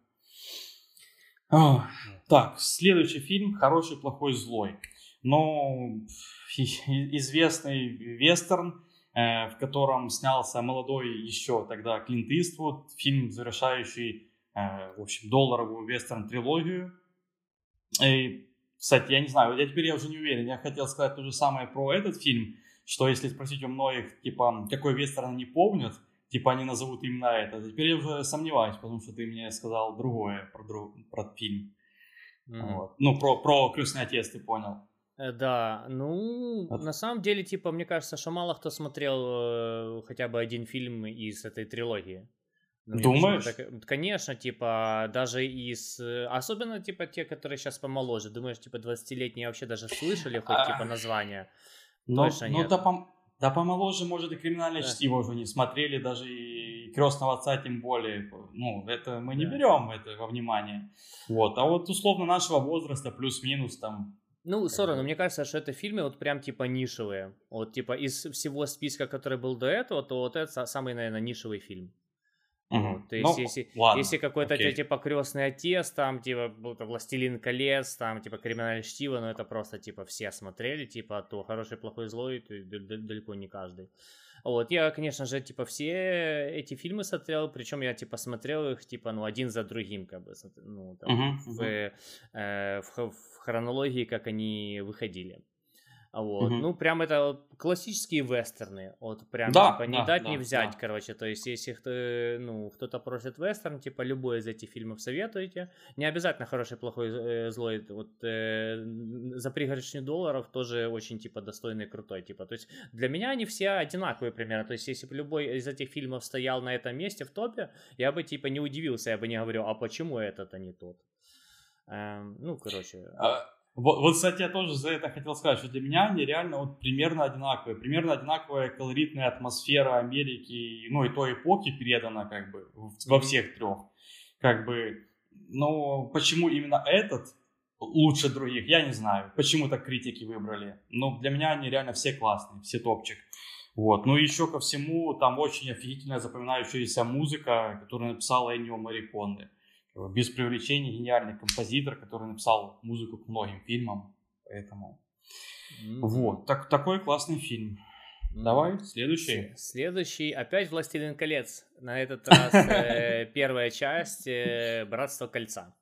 О, так, следующий фильм «Хороший, плохой, злой». Ну, известный вестерн, э, в котором снялся молодой еще тогда Клинт Иствуд, фильм, завершающий, э, в общем, долларовую вестерн-трилогию. И, кстати, я не знаю, я теперь я уже не уверен, я хотел сказать то же самое про этот фильм, что если спросить у многих, типа, какой вестерн они помнят, типа, они назовут именно это. Теперь я уже сомневаюсь, потому что ты мне сказал другое про, друг, про фильм. Mm-hmm. Вот. Ну, про, про «Крестный отец» ты понял. Э, да, ну, вот. на самом деле, типа, мне кажется, что мало кто смотрел э, хотя бы один фильм из этой трилогии. Ну, Думаешь? Так, конечно, типа, даже из... Особенно, типа, те, которые сейчас помоложе. Думаешь, типа, 20-летние вообще даже слышали хоть, типа, название? Но, Точно но нет. Да, пом, да помоложе, может, и криминальное да. чтиво уже не смотрели, даже и крестного отца тем более. Ну, это мы не да. берем это во внимание. Вот. А вот условно нашего возраста, плюс-минус там. Ну, все равно, мне кажется, что это фильмы вот прям типа нишевые. Вот типа из всего списка, который был до этого, то вот это самый, наверное, нишевый фильм. Угу. То есть, ну, если, ладно, если какой-то окей. типа крестный отец, там, типа, Властелин колец, там, типа, криминальное чтиво, но это просто, типа, все смотрели, типа, то хороший, плохой, злой, то далеко не каждый. Вот, я, конечно же, типа, все эти фильмы смотрел, причем я, типа, смотрел их, типа, ну, один за другим, как бы, ну, там, uh-huh, в. Э, в, в хронологии, как они выходили. Вот. Угу. Ну, прям это классические вестерны. Вот прям да, типа не да, дать, да, не взять, да. короче. То есть, если кто, ну, кто-то просит вестерн, типа любой из этих фильмов советуете. Не обязательно хороший, плохой, э, злой. Вот э, за пригоршню долларов тоже очень типа достойный крутой. Типа. То есть для меня они все одинаковые примерно. То есть, если бы любой из этих фильмов стоял на этом месте в топе, я бы типа не удивился, я бы не говорил, а почему этот, а не тот. Эм, ну, короче. А вот, вот, кстати, я тоже за это хотел сказать, что для меня они реально вот примерно одинаковые. Примерно одинаковая колоритная атмосфера Америки, ну и той эпохи передана как бы во всех трех. Как бы, но почему именно этот лучше других, я не знаю. Почему так критики выбрали. Но для меня они реально все классные, все топчик. Вот. Ну и еще ко всему, там очень офигительная запоминающаяся музыка, которую написала Эннио Мариконде без привлечения гениальный композитор, который написал музыку к многим фильмам, поэтому mm-hmm. вот так такой классный фильм. Давай, следующий. Следующий, опять «Властелин колец». На этот раз э, [laughs] первая часть э, «Братство кольца».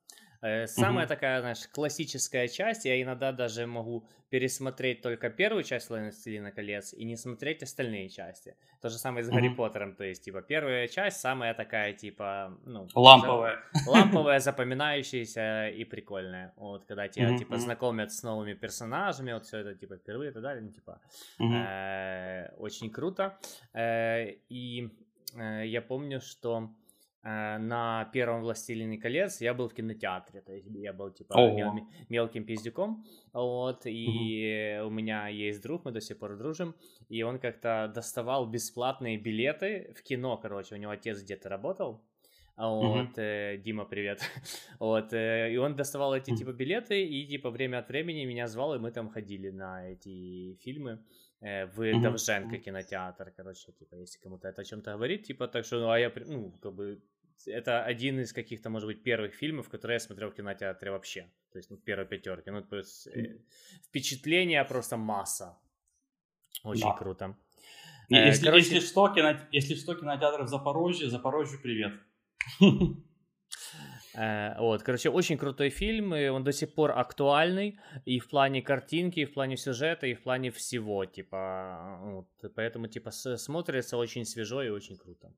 Э, самая угу. такая, знаешь, классическая часть, я иногда даже могу пересмотреть только первую часть «Властелина колец» и не смотреть остальные части. То же самое с угу. Гарри Поттером, то есть, типа, первая часть самая такая, типа, ну... Ламповая. Ламповая, запоминающаяся и прикольная. Вот, когда тебя, угу. типа, знакомят с новыми персонажами, вот все это, типа, впервые и так далее, ну, типа, угу. очень круто. Э, и э, я помню, что Э, на первом «Властелине колец» я был в кинотеатре, то есть я был типа мел, мелким пиздюком, вот, и угу. у меня есть друг, мы до сих пор дружим, и он как-то доставал бесплатные билеты в кино, короче, у него отец где-то работал, вот, угу. э, Дима, привет. [laughs] вот, э, и он доставал эти, типа, билеты, и, типа, время от времени меня звал, и мы там ходили на эти фильмы э, в угу. Довженко кинотеатр, короче, типа, если кому-то это о чем-то говорит, типа, так что, ну, а я, ну, как бы, это один из каких-то, может быть, первых фильмов, которые я смотрел в кинотеатре вообще. То есть, ну, первой пятерке. Ну, то есть, э, впечатления просто масса. Очень да. круто. Э, если, короче... если, что, кино... если что, кинотеатр в Запорожье, Запорожью привет. [laughs] Э, вот, короче, очень крутой фильм, и он до сих пор актуальный и в плане картинки, и в плане сюжета, и в плане всего, типа, вот, поэтому, типа, смотрится очень свежо и очень круто.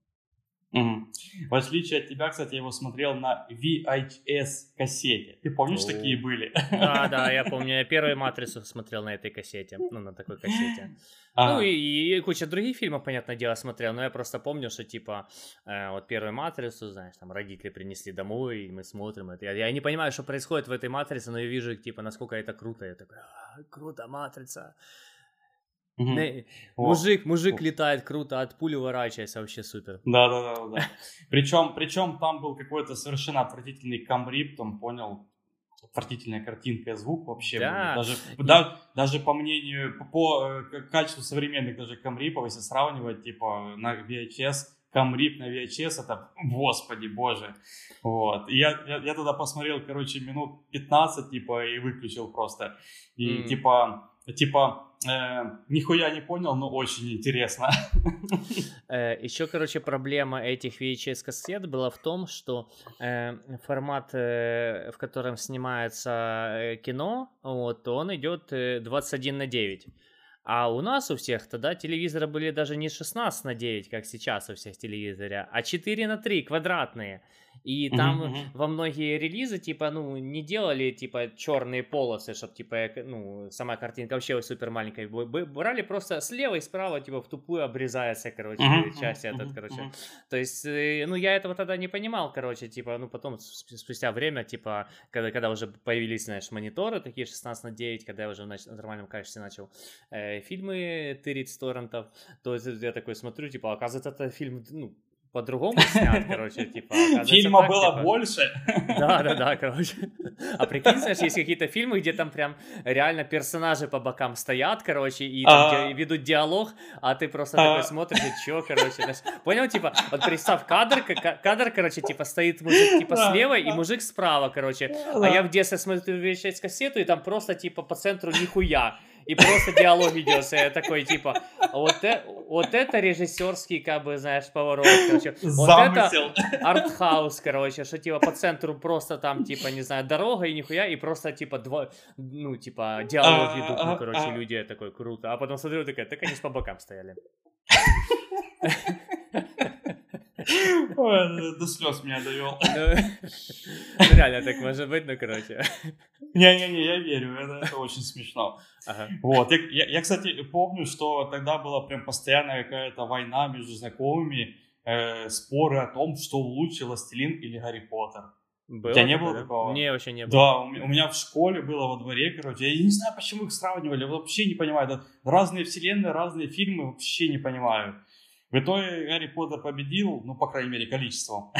Угу. В отличие от тебя, кстати, я его смотрел на VHS кассете. Ты помнишь, О. такие были? Да, да, я помню. Я первую [laughs] матрицу смотрел на этой кассете. Ну, на такой кассете. А. Ну, и, и куча других фильмов, понятное дело, смотрел. Но я просто помню, что, типа, э, вот первую матрицу, знаешь, там родители принесли домой, и мы смотрим это. Я, я не понимаю, что происходит в этой матрице, но я вижу, типа, насколько это круто. Я такой, «А, круто, матрица. Угу. Не, мужик, мужик летает круто, от пули уворачивается, вообще супер. Да, да, да, да. [laughs] Причем, причем там был какой-то совершенно отвратительный камрип, там понял, отвратительная картинка и звук вообще. Да. Даже, и... да, даже по мнению, по, по э, качеству современных даже камрипов, если сравнивать, типа, на VHS, камрип на VHS, это, господи боже. Вот. И я, я, я тогда посмотрел, короче, минут 15, типа, и выключил просто. И, mm. типа, типа, Э, нихуя не понял, но очень интересно. [laughs] Э, Еще, короче, проблема этих VHS-кассет была в том, что э, формат, э, в котором снимается э, кино, вот, он идет 21 на 9. А у нас у всех тогда телевизоры были даже не 16 на 9, как сейчас у всех телевизоры, а 4 на 3 квадратные. И там uh-huh. во многие релизы, типа, ну, не делали, типа, черные полосы, чтобы, типа, ну, сама картинка вообще супер маленькая. Брали просто слева и справа, типа, в тупую обрезается, короче, uh-huh, часть uh-huh, этот, короче. Uh-huh. То есть, э, ну, я этого тогда не понимал, короче, типа, ну, потом, спустя время, типа, когда, когда уже появились, знаешь, мониторы такие 16 на 9, когда я уже в нормальном качестве начал э, фильмы тырить с торрентов, то я такой смотрю, типа, оказывается, это фильм, ну, по-другому снят, короче, [laughs] типа. Фильма так, было типа... больше. Да, да, да, короче. А прикинь, знаешь, есть какие-то фильмы, где там прям реально персонажи по бокам стоят, короче, и там а... ведут диалог, а ты просто а... такой смотришь, и чё, короче, знаешь. Понял, типа, вот представь, кадр, кадр, короче, типа, стоит мужик, типа, слева, и мужик справа, короче. А я в детстве смотрю вещать кассету, и там просто, типа, по центру нихуя и просто диалог ведется. Я такой, типа, вот, э, вот это режиссерский, как бы, знаешь, поворот, короче. Вот Замысел. это артхаус, короче, что, типа, по центру просто там, типа, не знаю, дорога и нихуя, и просто, типа, два, ну, типа, диалог а, ведут, ну, а, короче, а. люди, такой, круто. А потом смотрю, такая, так они по бокам стояли. [laughs] Ой, до слез меня довел. [laughs] Ну, реально так может быть, ну, короче. Не-не-не, я верю, это, это очень смешно. Ага. Вот, я, я, я, кстати, помню, что тогда была прям постоянная какая-то война между знакомыми, э, споры о том, что лучше «Властелин» или «Гарри Поттер». Было у тебя не было да? такого? Не, вообще не было. Да, у меня в школе было во дворе, короче, я не знаю, почему их сравнивали, вообще не понимаю. Разные вселенные, разные фильмы, вообще не понимаю. В итоге Гарри Поттер победил, ну, по крайней мере, количеством.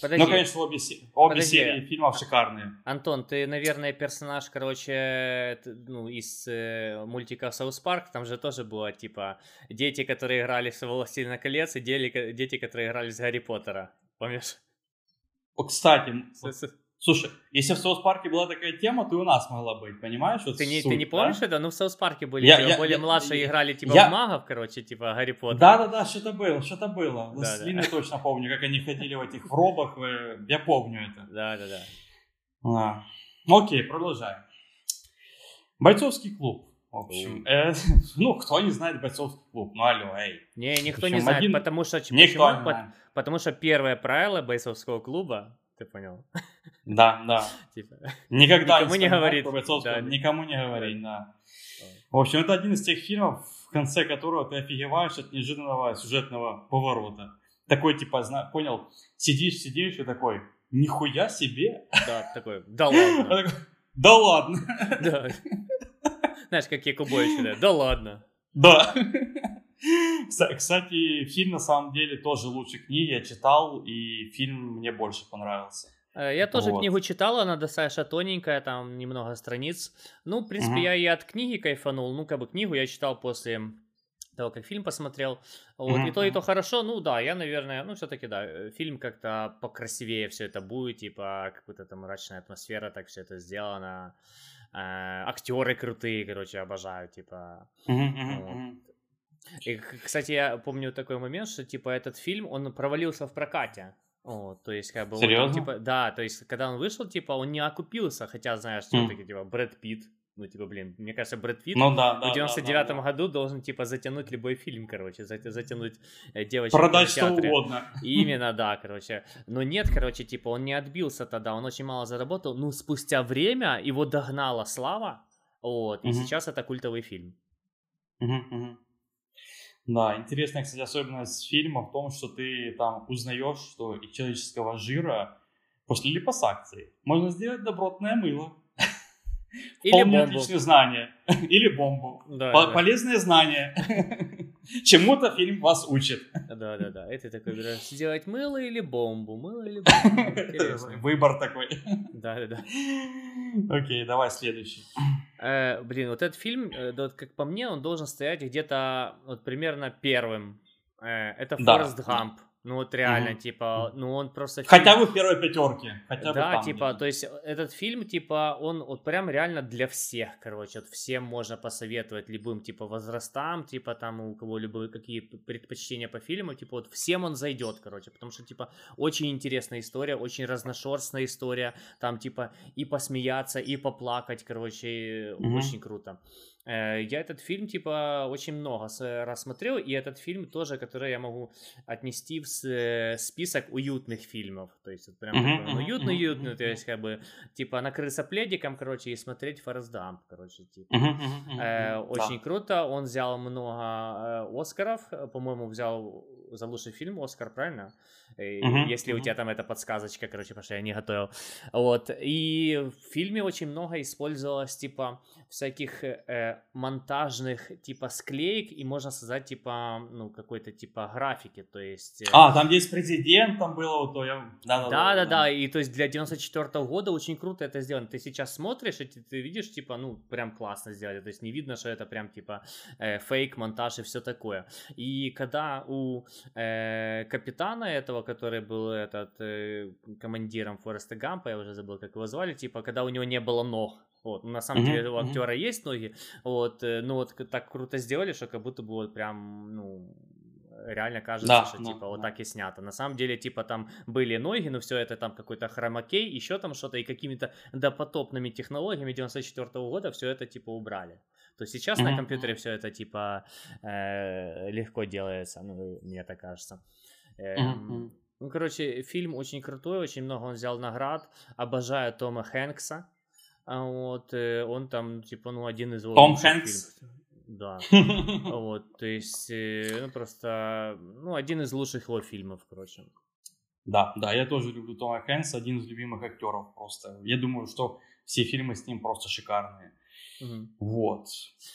Подожди. Ну, конечно, обе, обе Подожди. серии фильмов шикарные. Антон, ты, наверное, персонаж, короче, ну, из э, мультика South Park, там же тоже было, типа, дети, которые играли в «Властелина колец», и дети, дети, которые играли с Гарри Поттера. Помнишь? О, кстати, Слушай, если в Соус Парке была такая тема, то и у нас могла быть, понимаешь? Вот ты, не, суть, ты не помнишь да? это? Ну, в Соус Парке были Я- я- более я- младшие я- играли типа я- в магов, короче, типа Гарри Поттер. Да-да-да, что-то было, что-то было. Да, да. Линой точно помню, как они ходили в этих в робах, я помню это. Да, да, да. А. Окей, продолжаем. Бойцовский клуб. В общем, э, ну, кто не знает бойцовский клуб? Ну, алло, эй. Не, никто общем, не знает, один- потому что... Никто почему? не знает. Потому что первое правило бойцовского клуба, ты понял? Да, да. [laughs] Типа, Никогда Никому не говорит. Да. никому не говорить, да. В общем, это один из тех фильмов, в конце которого ты офигеваешь от неожиданного сюжетного поворота. Такой, типа, зна- понял, сидишь, сидишь и такой, нихуя себе. да, такой, да ладно. [laughs] Да ладно. [laughs] Знаешь, как Якубович, да, да ладно. Да. [laughs] Кстати, фильм на самом деле тоже лучше книги. Я читал, и фильм мне больше понравился. Э, Я тоже Вот. книгу читал, она достаточно тоненькая, там немного страниц. Ну, в принципе, Мгм. я и от книги кайфанул. Ну, как бы книгу я читал после того, как фильм посмотрел. Вот, Мгм, и то, и то хорошо. Ну, да, я, наверное, ну, все-таки, да, э, фильм как-то покрасивее все это будет, типа, какая-то там мрачная атмосфера, так все это сделано. Э, актеры крутые, короче, обожаю, типа. Вот. И, кстати, я помню такой момент, что, типа, этот фильм, он провалился в прокате. Вот, то есть, как бы, он Серьезно? типа, да, то есть, когда он вышел, типа, он не окупился, хотя, знаешь, Хм. все-таки, типа, Брэд Питт, ну, типа, блин, мне кажется, Брэд Питт Ну да, да. в да, 99-м да, да. году должен, типа, затянуть любой фильм, короче, зат- затянуть э, девочек Продать что угодно. Именно, да, короче. Но нет, короче, типа, он не отбился тогда, он очень мало заработал. Ну, спустя время его догнала слава, вот, и сейчас это культовый фильм. Мгм, мгм. Да, интересная, кстати, особенность фильма в том, что ты там узнаешь, что из человеческого жира после липосакции можно сделать добротное мыло. Или бомбу. отличные знания. [laughs] Или бомбу. Да, По- да. Полезные знания. [laughs] Чему-то фильм вас учит. Да, да, да. Это такой говоришь, сделать мыло или бомбу? Мыло или [laughs] бомбу? Интересно. Выбор такой. Да, да, да. Окей, давай следующий. Э, блин, вот этот фильм, э, да, вот как по мне, он должен стоять где-то вот примерно первым. Э, это Да. Форест Гамп. Ну вот реально, Мгм. типа, ну он просто... Хотя фильм- бы в первой пятерке. Хотя бы да, там типа, где-то. то есть этот фильм, типа, он вот прям реально для всех, короче, вот всем можно посоветовать любым, типа, возрастам, типа, там у кого любые какие предпочтения по фильму, типа, вот всем он зайдет, короче, потому что, типа, очень интересная история, очень разношерстная история, там, типа, и посмеяться, и поплакать, короче, Мгм. очень круто. Э, Я этот фильм, типа, очень много с- раз смотрел, и этот фильм тоже, который я могу отнести в э, список уютных фильмов. То есть, вот прям Мгм, такой, уютный, уютный, то есть, как бы, типа, накрыться пледиком, короче, и смотреть Форест Гамп, короче, типа. Э, мгм. Очень круто, он взял много э, Оскаров, по-моему, взял за лучший фильм Оскар, правильно? Э, Мгм, Если у мгм. тебя там эта подсказочка, короче, потому что я не готовил. Вот, и в фильме очень много использовалось, типа, всяких э, монтажных, типа, склеек, и можно сказать, типа, ну, какой-то, типа, графики, то есть... э, А, там где с президентом было, вот то я... да, да, да, и то есть для 94 года очень круто это сделано. Ты сейчас смотришь, и ты, ты видишь, типа, ну, прям классно сделали. То есть не видно, что это прям, типа, э, фейк, монтаж и все такое. И когда у э, капитана этого, который был этот э, командиром Фореста Гампа, я уже забыл, как его звали, типа, когда у него не было ног, вот, ну, на самом Мгм, деле у актера есть ноги, вот, э, ну вот так круто сделали, что как будто бы вот прям, ну, реально кажется, Да, что да, типа вот да. так и снято. На самом деле, типа там были ноги, но все это там какой-то хромакей, еще там что-то, и какими-то допотопными технологиями 94 года все это типа убрали. То сейчас на Мгм, компьютере все это типа э, легко делается, ну, мне так кажется. Мгм, мгм. ну, короче, фильм очень крутой, очень много он взял наград. Обожаю Тома Хэнкса. А вот, э, он там, типа, ну, один из Том Хэнкс? фильмов. Да. [laughs] Вот, то есть, э, ну, просто, ну, один из лучших его фильмов, короче. Да, да, я тоже люблю Тома Хэнкса, один из любимых актеров просто. Я думаю, что все фильмы с ним просто шикарные. Угу. Вот.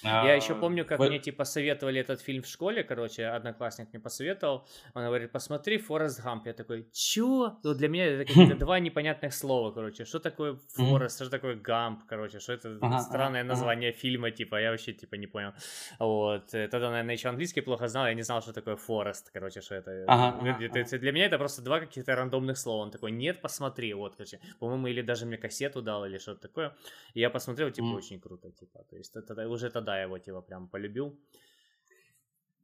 Я еще помню, как мне типа советовали этот фильм в школе, короче, одноклассник мне посоветовал. Он говорит, посмотри Форест Гамп. Я такой, чё? Ну, для меня это какие-то [laughs] два непонятных слова, короче. Что такое Форест, что такое Гамп, короче, что это ага, странное ага, название ага. фильма, типа, я вообще типа не понял. Вот. Тогда, наверное, еще английский плохо знал, я не знал, что такое Форест, короче, что это. Ага. Для меня это просто два каких-то рандомных слова. Он такой, нет, посмотри, вот, короче. По-моему, или даже мне кассету дал, или что-то такое. И я посмотрел, типа, mm. очень круто, типа. То есть это, уже тогда я его, типа, прям полюбил.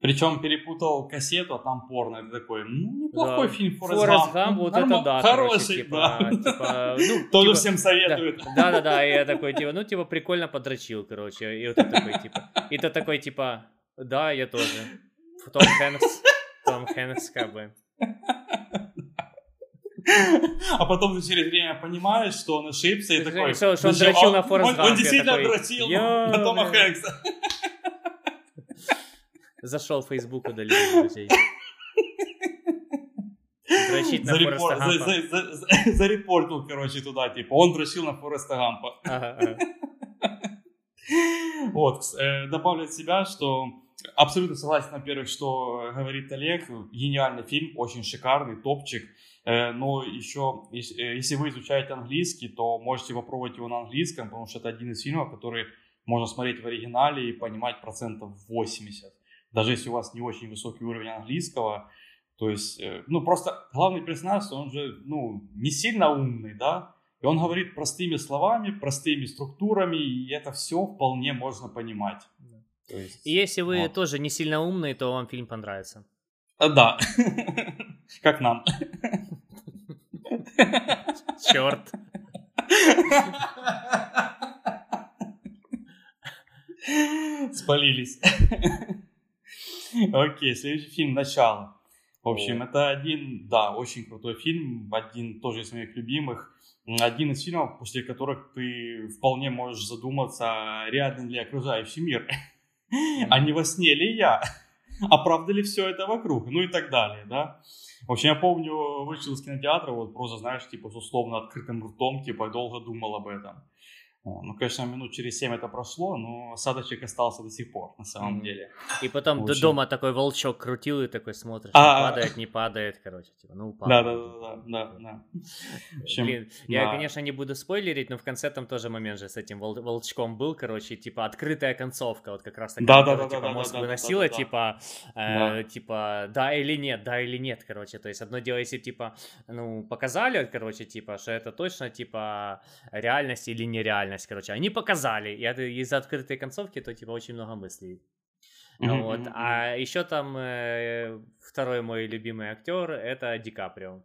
Причем перепутал кассету, а там порно. Это такой, ну, неплохой да. фильм Форест, Форест Гамп. вот Норм... это да. Хороший, короче, типа, да. типа, ну, [laughs] Тоже типа, всем советуют. [laughs] Да-да-да, и я такой, типа, ну, типа, прикольно подрочил, короче. И вот такой, типа, и ты такой, типа, да, я тоже. Том Хэнкс, Том Хэнкс, как бы. [laughs] А потом ты через время понимаешь, что он ошибся и такой... Что, он дрочил на Форест Он, он действительно дрочил на Тома Хэнкса. [laughs] Зашел в Facebook, удалил друзей. Дрочить на Фореста Гампа. Зарепортил, [laughs] короче, туда, типа, он дрочил на Фореста Гампа. Вот, э, добавлю от себя, что абсолютно согласен, во-первых, что говорит Олег. Гениальный фильм, очень шикарный, топчик. Э, но еще, э, если вы изучаете английский, то можете попробовать его на английском, потому что это один из фильмов, который можно смотреть в оригинале и понимать процентов 80. Даже если у вас не очень высокий уровень английского, то есть, э, ну, просто главный персонаж, он же, ну, не сильно умный, да, и он говорит простыми словами, простыми структурами, и это все вполне можно понимать. То есть, и если вы вот. тоже не сильно умный, то вам фильм понравится. А, да, [laughs] как нам. Черт. Спалились. Окей, следующий фильм «Начало». В общем, это один, да, очень крутой фильм, один тоже из моих любимых. Один из фильмов, после которых ты вполне можешь задуматься, реально ли окружающий мир, а не во сне ли я, а правда ли все это вокруг, ну и так далее, да. В общем, я помню, вышел из кинотеатра, вот просто, знаешь, типа с условно открытым ртом, типа долго думал об этом. Ну, конечно, минут через 7 это прошло, но осадочек остался до сих пор, на самом mm-hmm. деле. И потом Очень... до дома такой волчок крутил и такой смотришь, а, падает, не падает, короче, типа, ну упал. Да, да, да, да, да. Общем, Блин, я, конечно, не буду спойлерить, но в конце там тоже момент же с этим вол- волчком был, короче, типа открытая концовка, вот как раз да, типа мозг выносила, типа, типа, да или нет, да или нет, короче, то есть одно дело, если, типа, ну, показали, короче, типа, что это точно, типа, реальность или нереальность, короче, они показали. И из-за открытой концовки, то типа очень много мыслей. Mm-hmm. Вот. А еще там э, второй мой любимый актер это Ди Каприо.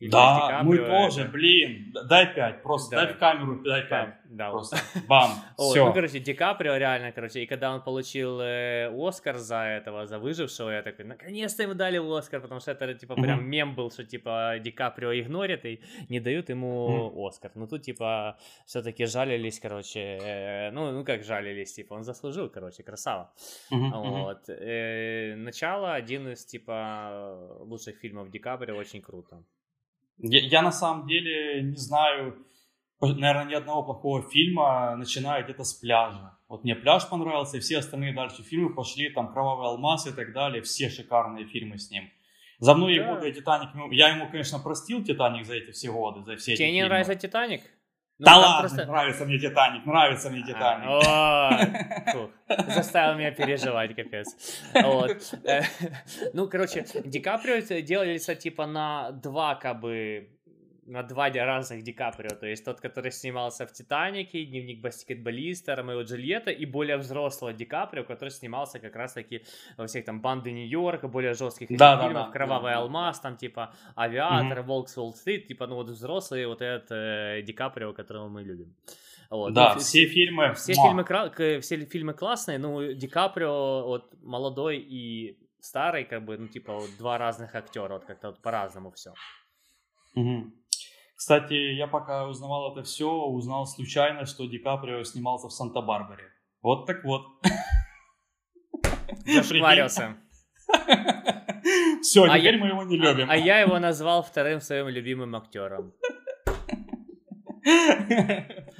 да, мы тоже, это... блин, дай пять, просто да. дай в камеру, дай пять. Да, просто [laughs] бам, все. Ну, короче, Ди Каприо реально, короче, и когда он получил э, Оскар за этого, за выжившего, я такой, наконец-то ему дали Оскар, потому что это, типа, прям mm-hmm. мем был, что, типа, Ди Каприо игнорит и не дают ему mm-hmm. Оскар. Ну, тут, типа, все-таки жалились, короче, э, ну, ну, как жалились, типа, он заслужил, короче, красава. Mm-hmm. Вот. Э, начало, один из, типа, лучших фильмов Ди Каприо, очень круто. Я, я на самом деле не знаю, наверное, ни одного плохого фильма, начиная где-то с пляжа. Вот мне пляж понравился, и все остальные дальше фильмы пошли, там «Кровавый алмаз» и так далее, все шикарные фильмы с ним. За мной да. годы «Титаник», ну, я ему, конечно, простил «Титаник» за эти все годы, за все Тебе эти не фильмы. нравится «Титаник»? Ну, да ладно, просто... нравится мне Титаник, нравится мне Титаник. А, [laughs] заставил меня переживать, капец. Вот. Э, [laughs] ну, короче, Ди Каприо делались типа на два, как бы, на два разных Ди Каприо, то есть тот, который снимался в «Титанике», «Дневник баскетболиста», «Ромео Джульетта», и более взрослого Ди Каприо, который снимался как раз-таки во всех там «Банды Нью-Йорка», более жестких да, фильмов, да, «Кровавый да, алмаз», там типа «Авиатор», угу. «Волк с Уолл-стрит», типа, ну вот взрослый вот этот э, Ди Каприо, которого мы любим. Вот. Да, ну, все, все фильмы. Все фильмы, все фильмы классные, но Ди Каприо вот молодой и старый, как бы, ну типа вот два разных актера, вот как-то вот по-разному все. Угу. Кстати, я пока узнавал это все, узнал случайно, что Ди Каприо снимался в Санта-Барбаре. Вот так вот. Зашкварился. [laughs] Все, а теперь мы его не любим. А, я его назвал вторым своим любимым актером. [laughs]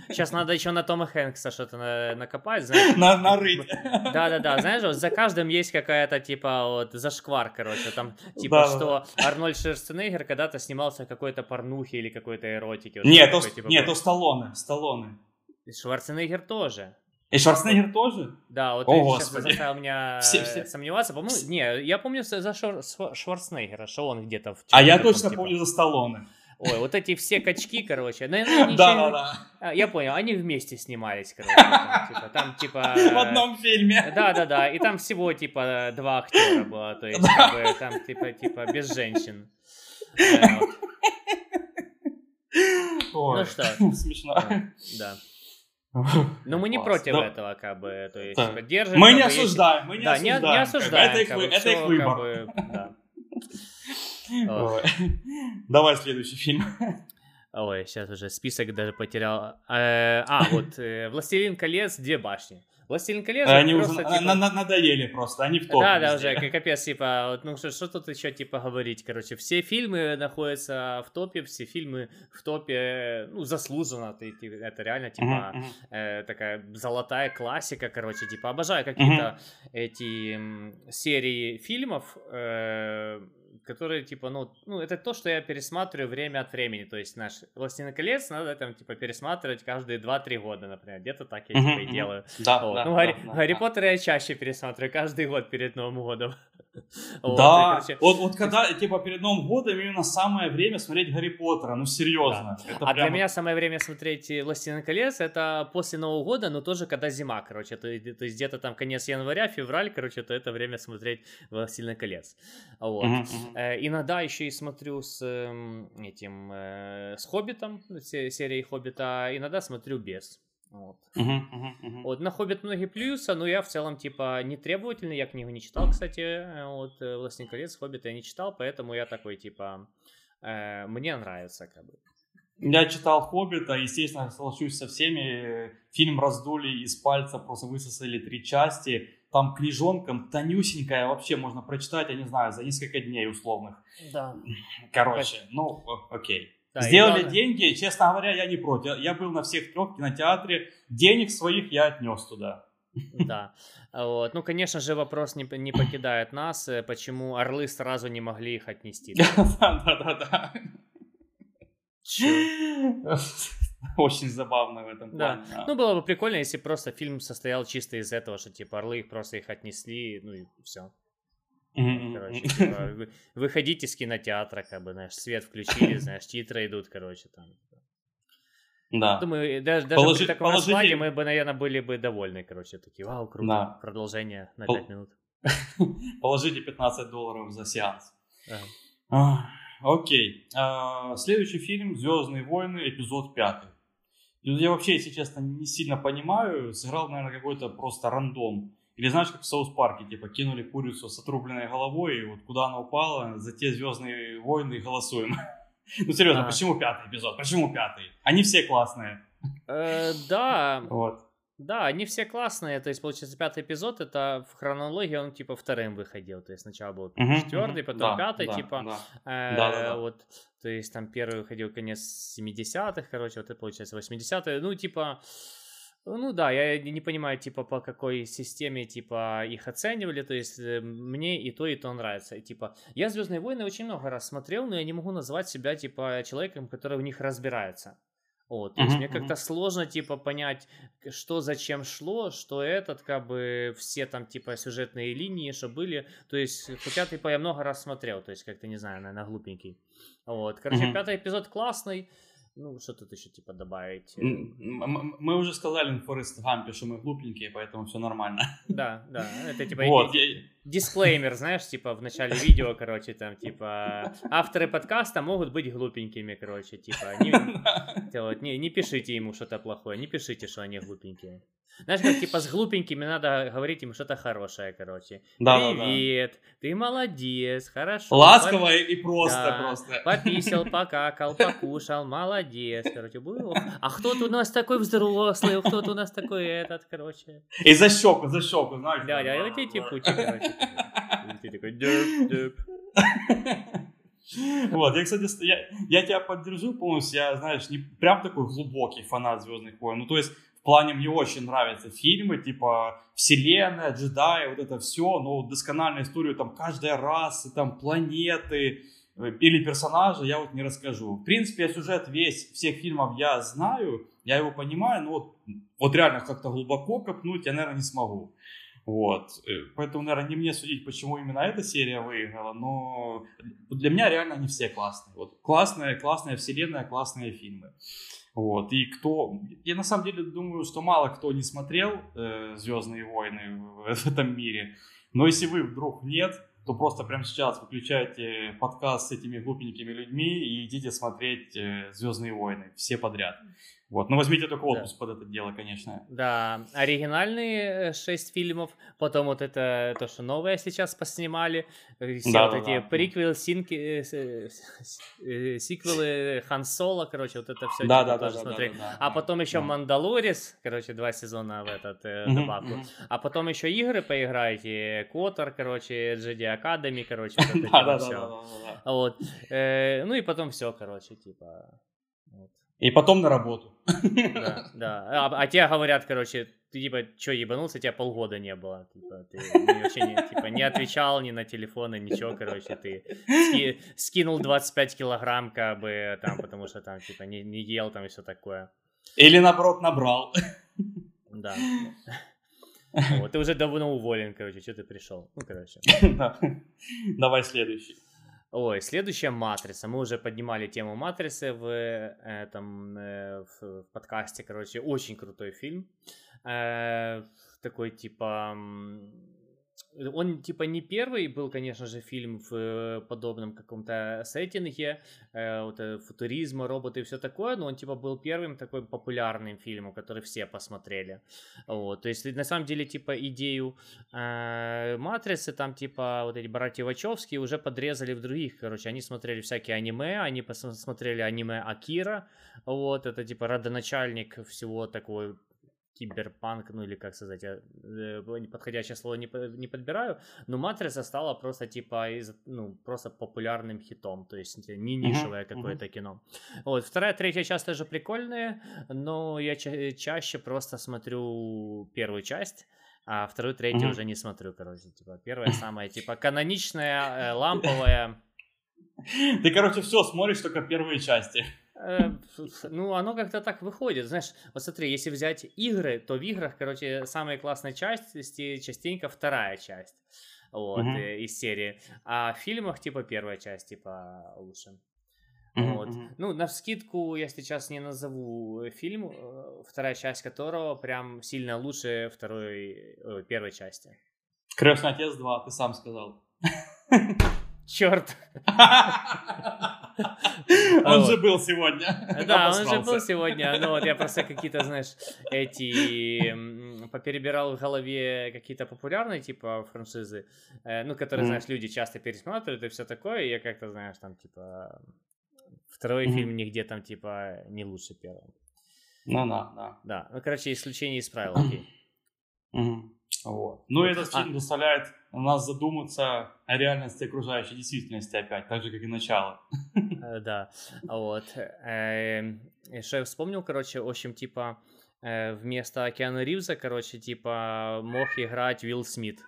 Сейчас надо еще на Тома Хэнкса что-то на, накопать, знаешь. [laughs] На, нарыть. Да-да-да, знаешь, вот за каждым есть какая-то, типа, вот, зашквар, короче, там, типа, Да, что Арнольд Шварценеггер когда-то снимался в какой-то порнухе или какой-то эротике. вот Нет, такой, то, типа, нет, был. то Сталлоне, Сталлоне. Шварценеггер тоже. И Шварценеггер тоже? Да, вот О, ты сейчас заставил меня [laughs] Все- все- сомневаться. По-моему, не, я помню за Швар- Швар- Шварценеггера, что он где-то в А я точно типа- помню за Сталлоне. Ой, вот эти все качки, короче. Ну, ну, Да, еще- да, да. Я понял, они вместе снимались, короче. Там, типа, там, типа... В одном фильме. Да, да, да. И там всего типа два актера было, то есть как бы там типа типа без женщин. Ой, Ну что? Смешно. Да. Но мы не Класс. против Да. этого, как бы, то есть Так. типа, держим. Мы не осуждаем, мы не Да, не, осуждаем. не бы. осуждаем. Это их, как бы, это их всё, выбор. как бы, да. [laughs] Давай следующий фильм. Ой, сейчас уже список даже потерял. Э, А, вот э, «Властелин колец. Две башни». «Властелин колец» это Они уже типа, на- на- надоели просто, они в топе Да, да, уже капец, типа, ну что, тут еще типа говорить, короче, все фильмы находятся в топе, все фильмы в топе, ну, заслуженно, это реально, типа, э, такая золотая классика, короче, типа, обожаю какие-то эти серии фильмов, э, которые, типа, ну, ну, это то, что я пересматриваю время от времени, то есть наш «Властелин колец» надо там, типа, пересматривать каждые 2-3 года, например, где-то так я, типа, и делаю. Да, Вот. да, ну, да, Гарри, да, Гарри да. Поттера я чаще пересматриваю каждый год перед Новым годом. [laughs] Вот, и, Да, короче, вот, вот когда, типа, перед Новым годом именно самое время смотреть Гарри Поттера, ну, серьезно. Это а для прямо- меня самое время смотреть «Властелин колец» это после Нового года, но тоже когда зима, короче, то, есть- то есть где-то там конец января, февраль, короче, то это время смотреть «Властелин колец». Вот. Мгм. Э, Иногда еще и смотрю с эм, этим, э, с «Хоббитом», се- серией «Хоббита», иногда смотрю без. Вот. Мгм, мгм, мгм. Вот, на «Хоббит» многие плюются, но я в целом, типа, не требовательный, я книгу не читал, кстати, э, вот, э, «Властелин колец», «Хоббита» я не читал, поэтому я такой, типа, э, мне нравится, как бы. Я читал «Хоббита», естественно, соглашусь со всеми. Фильм раздули из пальца, просто высосали три части. Там книжонкам тонюсенькая, вообще можно прочитать, я не знаю, за несколько дней условных. Да. Короче, ну, о- окей. Да, и Сделали деньги, честно говоря, я не против. Я- был на всех трех кинотеатре, денег своих я отнес туда. Да. Вот. Ну, конечно же, вопрос не, не покидает нас, э, почему орлы сразу не могли их отнести. [laughs] Да-да-да. [laughs] [laughs] Очень забавно в этом плане. да. Ну, было бы прикольно, если просто фильм состоял чисто из этого, что, типа, орлы их просто их отнесли, ну и все. Короче, типа, вы- выходите из кинотеатра, как бы, знаешь, свет включили, [laughs] знаешь, титры идут, короче, там. Да. Думаю, даже, даже Положи- при таком положите- раскладе мы бы, наверное, были бы довольны, короче, такие, вау, круто, Да. продолжение на Пол- 5 минут. [laughs] Положите 15 долларов за сеанс. Ага. А, Окей. А, Следующий фильм «Звездные войны», эпизод 5. Я вообще, если честно, не сильно понимаю. Сыграл, наверное, какой-то просто рандом. Или знаешь, как в Саус Парке, типа, кинули курицу с отрубленной головой, и вот куда она упала, за те «Звездные войны» голосуем. [laughs] Ну, серьезно, А. почему пятый эпизод? Почему пятый? Они все классные. Э, Да, Вот. Да, они все классные. То есть, получается, пятый эпизод это в хронологии он типа вторым выходил. То есть сначала был Мгм, четвертый, потом Да, пятый, да, типа. да. э, Да-да-да. Вот, то есть там первый выходил конец 70-х, короче, вот это получается 80-е. Ну, типа. Ну да, я не понимаю, типа, по какой системе, типа, их оценивали, то есть э, мне и то, и то нравится. И, типа, я «Звездные войны» очень много раз смотрел, но я не могу назвать себя, типа, человеком, который в них разбирается. Вот, то есть мне как-то сложно, типа, понять, что зачем шло, что этот, как бы, все там, типа, сюжетные линии, что были. То есть, хотя, типа, я много раз смотрел, то есть, как-то, не знаю, наверное, глупенький. Вот, короче, пятый эпизод классный. Ну, что тут еще, типа, добавить? Мы уже сказали на Форест Гампе, что мы глупенькие, поэтому все нормально. Да, да, это, типа, Вот, я- дисклеймер, знаешь, типа, в начале видео, короче, там, типа, авторы подкаста могут быть глупенькими, короче, типа, не, [laughs] те вот, не, не пишите ему что-то плохое, не пишите, что они глупенькие. Знаешь, как, типа, с глупенькими надо говорить им что-то хорошее, короче. Да-да-да. Привет, ты молодец, хорошо. Ласково и просто, Да. просто. Пописал, [laughs] покакал, покушал, молодец, короче, был. А кто-то у нас такой взрослый, кто-то у нас такой этот, короче. И за щеку, за щеку, знаешь. Да, да, вот эти пути, короче. [laughs] Ты такой, дёп, дёп. [laughs] Вот, я, кстати, я, я тебя поддержу полностью, я, знаешь, не прям такой глубокий фанат Звездных войн, ну, то есть, плане мне очень нравятся фильмы, типа, вселенная, джедаи, вот это все, но доскональную историю, там, каждая раса, там, планеты, э, или персонажа я вот не расскажу. В принципе, я сюжет весь, всех фильмов я знаю, я его понимаю, но вот, вот реально как-то глубоко копнуть я, наверное, не смогу. Вот. Э, поэтому, наверное, не мне судить, почему именно эта серия выиграла, но для меня реально они все классные. Вот классная, классная вселенная, классные фильмы. Вот. И кто... Я на самом деле думаю, что мало кто не смотрел э, Звездные войны в, [laughs] в этом мире. Но если вы вдруг нет, то просто прямо сейчас выключайте подкаст с этими глупенькими людьми и идите смотреть э, Звездные войны. Все подряд. Вот, но возьмите только отпуск да. под это дело, конечно. Да, оригинальные э, шесть фильмов, потом вот это то, что новое сейчас поснимали, э, все да, вот да, эти да. приквелы, синки, э, сиквелы Хан Соло, короче, вот это все да, да, тоже да, смотреть. Да, да, да, а потом еще да. Мандалорис, короче, два сезона в этот mm-hmm, добавку. Mm-hmm. А потом еще игры поиграете, Котор, короче, Jedi Academy, короче, вот это [laughs] да, да, все. Да, да, да, да. Вот. Ну и потом все, короче, типа и потом на работу. Да, да. А, а тебе говорят, короче, ты типа, что, ебанулся, тебя полгода не было. Типа, ты вообще не, типа, не отвечал ни на телефоны, ничего, короче, ты ски, скинул 25 килограмм, как бы, там, потому что там, типа, не, не ел там и все такое. Или, наоборот, набрал. Да. Вот, ты уже давно уволен, короче, что ты пришел? Ну, короче. Давай следующий. Ой, следующая матрица. Мы уже поднимали тему матрицы в этом э, в подкасте, короче, очень крутой фильм. Э, такой типа он типа не первый был, конечно же, фильм в э, подобном каком-то сеттинге, э, вот, э, футуризма, роботы и все такое, но он типа был первым такой популярным фильмом, который все посмотрели. Вот, то есть на самом деле типа идею э, Матрицы там типа вот эти братья Вачовские уже подрезали в других, короче, они смотрели всякие аниме, они посмотрели аниме Акира, вот, это типа родоначальник всего такого киберпанк, ну или как сказать, я э, подходящее слово не, не подбираю, но Матрица стала просто типа из, ну, просто популярным хитом, то есть не нишевое uh-huh, какое-то uh-huh. кино. Вот, вторая, третья часть тоже прикольные, но я ча- чаще просто смотрю первую часть, а вторую, третью uh-huh. уже не смотрю, короче, типа первая [laughs] самая, типа каноничная, э, ламповая. Ты, короче, все смотришь только первые части. Э, [laughs] ну, оно как-то так выходит. Знаешь, вот смотри, если взять игры, то в играх, короче, самая классная часть частенько вторая часть вот, uh-huh. из серии. А в фильмах, типа, первая часть, типа, лучше. Uh-huh, вот. uh-huh. Ну, на скидку я сейчас не назову фильм, э, вторая часть которого прям сильно лучше второй, первой части. Крестный отец 2, ты сам сказал. [laughs] Черт. [laughs] Он же был сегодня. Да, он же был сегодня. Ну вот я просто какие-то, знаешь, эти поперебирал в голове какие-то популярные типа франшизы, э, ну, которые, знаешь, люди часто пересматривают и все такое. И я как-то, знаешь, там типа второй фильм нигде там типа не лучше первого. Ну да, да. Да, ну, короче, исключение из правил, [clears throat] окей. Вот. Ну, этот фильм а... нас задуматься о реальности окружающей действительности опять, так же, как и начало. Э, да, вот. Эм, что я вспомнил, короче, в общем, типа, э, вместо Киану Ривза, короче, типа, мог играть Уилл Смит.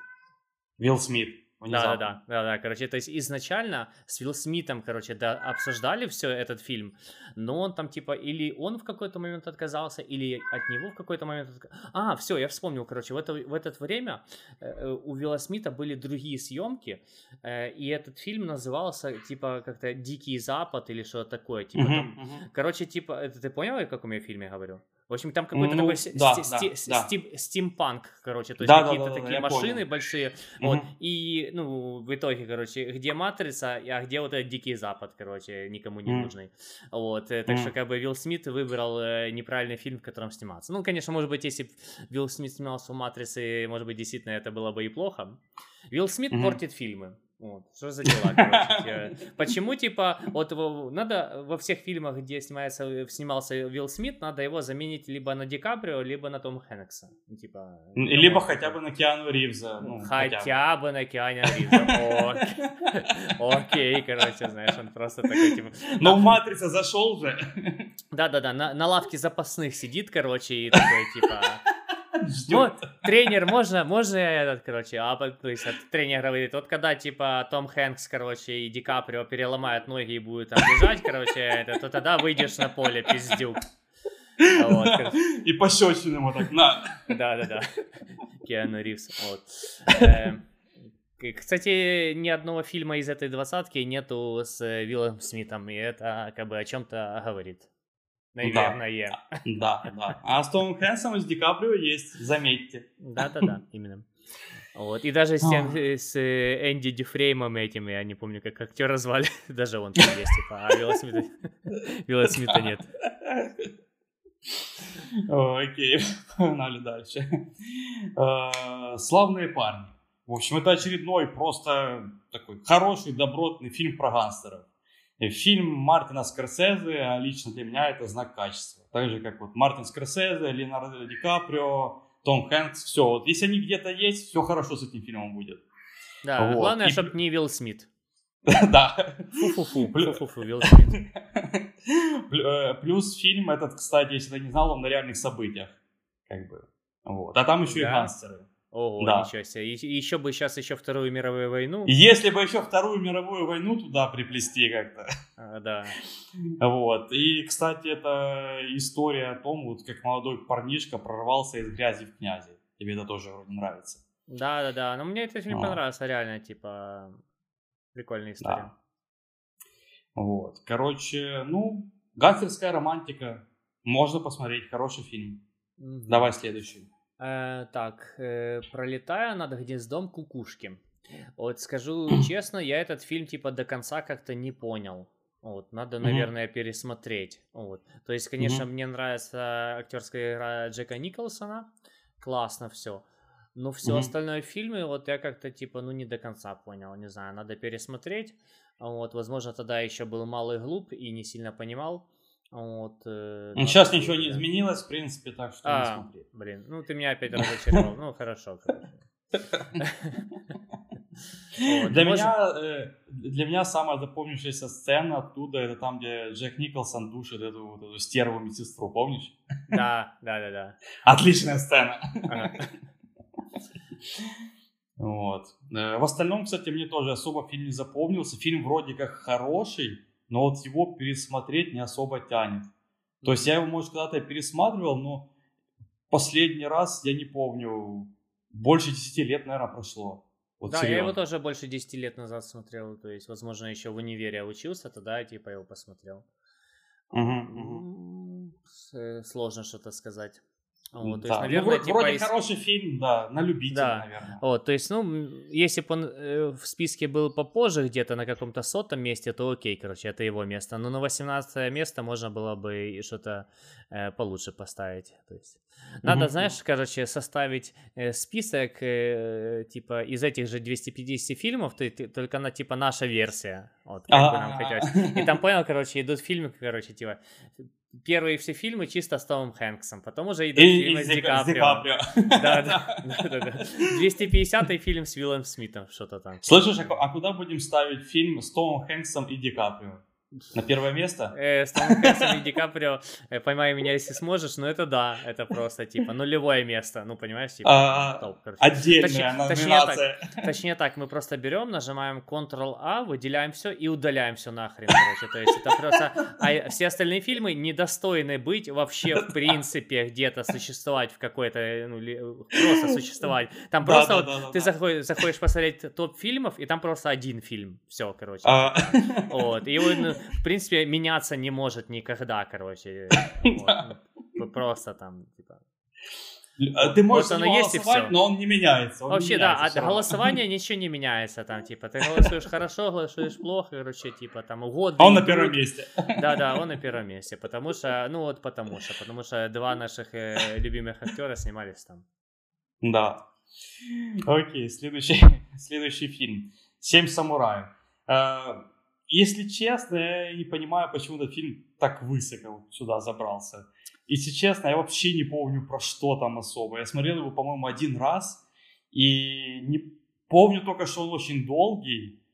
Уилл Смит. Да, да, да, да, да, короче, то есть изначально с Уилл Смитом, короче, да, обсуждали все этот фильм, но он там типа или он в какой-то момент отказался, или от него в какой-то момент отказался. А, все, я вспомнил, короче, в это, в это время э, у Уилла Смита были другие съемки, э, и этот фильм назывался типа как-то Дикий Запад или что-то такое, типа uh-huh, там, uh-huh. короче, типа, это ты понял, о каком я фильме говорю? В общем, там какой-то ну, такой да, сти- да, сти- да. стимпанк, короче, то есть да, какие-то да, да, такие да, машины понял. большие. Угу. Вот, и, ну, в итоге, короче, где Матрица, а где вот этот Дикий Запад, короче, никому не угу. нужный. Вот, так угу. что, как бы, Вилл Смит выбрал э, неправильный фильм, в котором сниматься. Ну, конечно, может быть, если бы Вилл Смит снимался в Матрице, может быть, действительно это было бы и плохо. Вилл Смит угу. портит фильмы. Вот. Что за дела? [laughs] Почему, типа, вот надо во всех фильмах, где снимается, снимался Уилл Смит, надо его заменить либо на Ди Каприо, либо на Том Хэнкса. Ну, типа, либо хотя бы на Киану Ривза. Ну, хотя, хотя бы. бы на Киану Ривза. [laughs] Окей, короче, знаешь, он просто такой, типа... Но в Матрица зашел же. Да-да-да, на лавке запасных сидит, короче, и такой, типа... Ну, тренер, можно, можно этот, короче, а, то есть тренер говорит, вот когда, типа, Том Хэнкс, короче, и Ди Каприо переломают ноги и будут там бежать, короче, это, то тогда выйдешь на поле, пиздюк. Вот, и пощечину ему так, на. Да-да-да, Киану Ривз, вот. Эм, кстати, ни одного фильма из этой двадцатки нету с Виллом Смитом, и это как бы о чем-то говорит. Наверное. Да, да. да. А с Томом Хэнсом и с Ди Каприо есть, заметьте. Да-да-да, именно. Вот. И даже с, тем, с э, Энди Дюфреймом этим, я не помню, как актера звали, [laughs] даже он там есть, типа, а Вилла Смита, [laughs] Вилла Смита нет. Окей, [laughs] погнали дальше. А, Славные парни. В общем, это очередной просто такой хороший, добротный фильм про гангстеров. Фильм Мартина Скорсезе а лично для меня это знак качества. Так же, как вот Мартин Скорсезе, Леонардо Ди Каприо, Том Хэнкс, все. Вот если они где-то есть, все хорошо с этим фильмом будет. Да, вот. главное, И... чтобы не Вилл Смит. [laughs] Да. Фу-фу-фу, [laughs] фу-фу-фу, Вилл Смит. Э, плюс фильм этот, кстати, если ты не знал, он на реальных событиях. Как бы. Вот. А там еще и гангстеры. Ого, да. ничего себе. И, еще бы сейчас еще Вторую мировую войну. Если бы еще Вторую мировую войну туда приплести как-то. А, да. Вот. И, кстати, это история о том, вот как молодой парнишка прорвался из грязи в князи. Тебе это тоже вроде нравится. Да, да, да. Но мне этот фильм а. понравился, реально, типа, прикольная история. Да. Вот. Короче, ну, гангстерская романтика. Можно посмотреть, хороший фильм. Mm-hmm. Давай следующий. Э, так, э, пролетая над гнездом кукушки. Вот скажу честно, я этот фильм типа до конца как-то не понял. Вот, надо, наверное, mm-hmm. пересмотреть. Вот. То есть, конечно, mm-hmm. мне нравится актерская игра Джека Николсона. Классно все. Но все mm-hmm. остальное в фильме, вот я как-то типа, ну, не до конца понял. Не знаю, надо пересмотреть. Вот, возможно, тогда еще был малый глуп и не сильно понимал. Вот, э, ну, сейчас ничего не изменилось, в принципе, так что а, не смотри. Блин, ну ты меня опять разочаровал. Ну, хорошо, [laughs] Для меня, э, для меня самая запомнившаяся сцена оттуда, это там, где Джек Николсон душит эту, эту стерву медсестру, помнишь? Да, да, да, да. [laughs] Отличная сцена. Вот. Э, в остальном, кстати, мне тоже особо фильм не запомнился. Фильм вроде как хороший, но вот его пересмотреть не особо тянет. То есть я его, может, когда-то пересматривал, но последний раз, я не помню, больше 10 лет, наверное, прошло. Вот да, серьезно. я его тоже больше 10 лет назад смотрел, то есть, возможно, еще в универе учился, тогда я типа его посмотрел. Угу, угу. Сложно что-то сказать. Вот, то да. есть, ну, наверное, ну, типа, вроде из... хороший фильм, да, на любителя, да. наверное. Вот, то есть, ну, если бы он э, в списке был попозже, где-то на каком-то сотом месте, то окей, короче, это его место. Но на 18 место можно было бы что-то э, получше поставить. То есть, надо, mm-hmm. знаешь, короче, составить э, список, э, типа, из этих же 250 фильмов, ты, ты, только на, типа, наша версия. Вот, как бы нам хотелось. И там, понял, короче, идут фильмы, короче, типа, первые все фильмы чисто с Томом Хэнксом, потом уже идут и, фильмы и с Ди Каприо. [laughs] Да, да, да. 250-й фильм с Уиллом Смитом, что-то там. Слышишь, а, а куда будем ставить фильм с Томом Хэнксом и Ди Каприо? На первое место? Э, с Томом Хэнксом и Ди Каприо э, «Поймай меня, если сможешь», но это да, это просто, типа, нулевое место, ну, понимаешь, типа, а, топ. Отдельная номинация. Точнее так, точнее так, мы просто берем, нажимаем Ctrl-A, выделяем все и удаляем все нахрен, короче, то есть это просто, а все остальные фильмы недостойны быть вообще, в принципе, где-то существовать в какой-то, ну, просто существовать. Там просто вот ты заходишь, заходишь посмотреть топ фильмов, и там просто один фильм, все, короче. А. Вот, и он в принципе, меняться не может никогда, короче. [laughs] Вот. Просто там, типа... А ты можешь вот оно есть и все. но он не меняется. Он Вообще, не меняется да, от голосования [laughs] ничего не меняется там, типа, ты голосуешь хорошо, голосуешь плохо, короче, типа, там, угодно. А он на первом месте. Да, да, он на [laughs] первом месте, потому что, ну вот потому что, потому что два наших э, любимых актера снимались там. Да. Окей, следующий, следующий фильм. «Семь самураев». Э, если честно, я не понимаю, почему этот фильм так высоко сюда забрался. Если честно, я вообще не помню про что там особо. Я смотрел его, по-моему, один раз, и не помню только, что он очень долгий.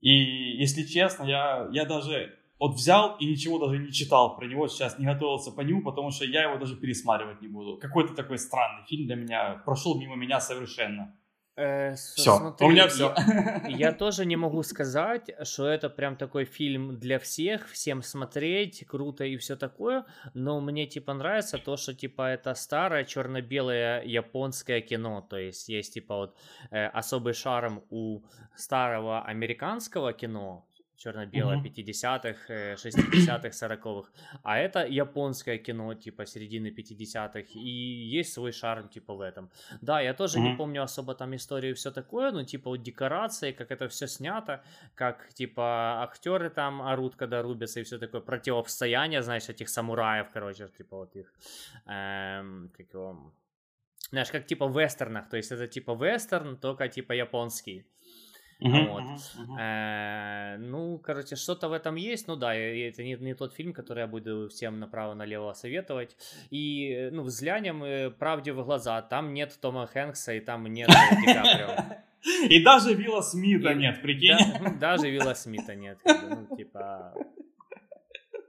И, если честно, я, я даже вот взял и ничего даже не читал про него, сейчас не готовился по нему, потому что я его даже пересматривать не буду. Какой-то такой странный фильм для меня, прошел мимо меня совершенно. Э, все, смотри, у меня все. Я, я [laughs] тоже не могу сказать, что это прям такой фильм для всех, всем смотреть, круто и все такое, но мне типа нравится то, что типа это старое черно-белое японское кино, то есть есть типа вот э, особый шарм у старого американского кино, черно-белое, mm-hmm. 50-х, 60-х, 40-х. А это японское кино, типа, середины 50-х, и есть свой шарм, типа, в этом. Да, я тоже не помню особо там историю и все такое, но, типа, вот декорации, как это все снято, как, типа, актеры там орут, когда рубятся и все такое, противостояние, знаешь, этих самураев, короче, типа, вот их, эм, как его, знаешь, как, типа, в вестернах, то есть это, типа, вестерн, только, типа, японский. Uh-huh, вот. uh-huh, uh-huh. ну, короче, что-то в этом есть. Ну да, это не, не тот фильм, который я буду всем направо-налево советовать. И, э, ну, взглянем э, правде в глаза. Там нет Тома Хэнкса и там нет Ди Каприо. [laughs] И даже Вилла Смита нет, прикинь. даже Вилла Смита нет. Ну, типа...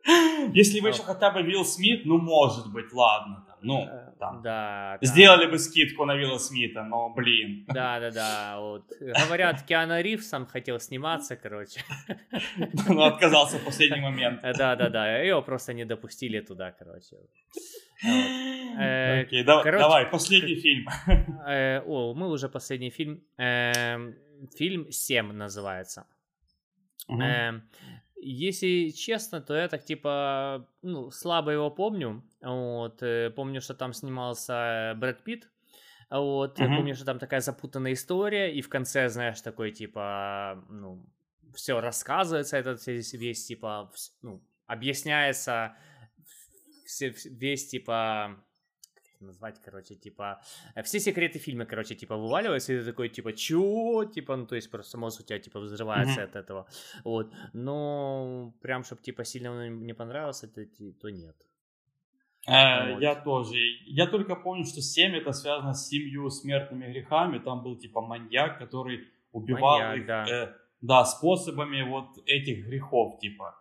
[laughs] Если бы еще хотя бы Вилл Смит, ну, может быть, ладно. Ну, э, там. Да, Сделали бы скидку на Вилла Смита, но, блин. [laughs] Да, да, да. Вот. Говорят, Киану Ривз сам хотел сниматься, короче. [laughs] Но отказался в последний момент. Э, да, да, да. Его просто не допустили туда, короче. Э, Окей, давай, последний фильм. О, мы уже последний фильм. Эм, фильм «Семь» называется. Если честно, то я так типа, ну, слабо его помню. Вот, э, помню, что там снимался Брэд Питт. Вот, uh-huh. помню, что там такая запутанная история, и в конце, знаешь, такой типа, ну, все рассказывается, этот весь, весь типа, ну, объясняется все, весь типа назвать, короче, типа, э, все секреты фильма, короче, типа, вываливаются, и ты такой, типа, чё? Типа, ну, то есть просто мозг у тебя, типа, взрывается mm-hmm. от этого, вот, но прям, чтобы, типа, сильно он не понравился, то, то нет. Э, вот. Я тоже. Я только помню, что 7 это связано с семью смертными грехами. Там был типа маньяк, который убивал маньяк, их да. Э, да, способами вот этих грехов, типа.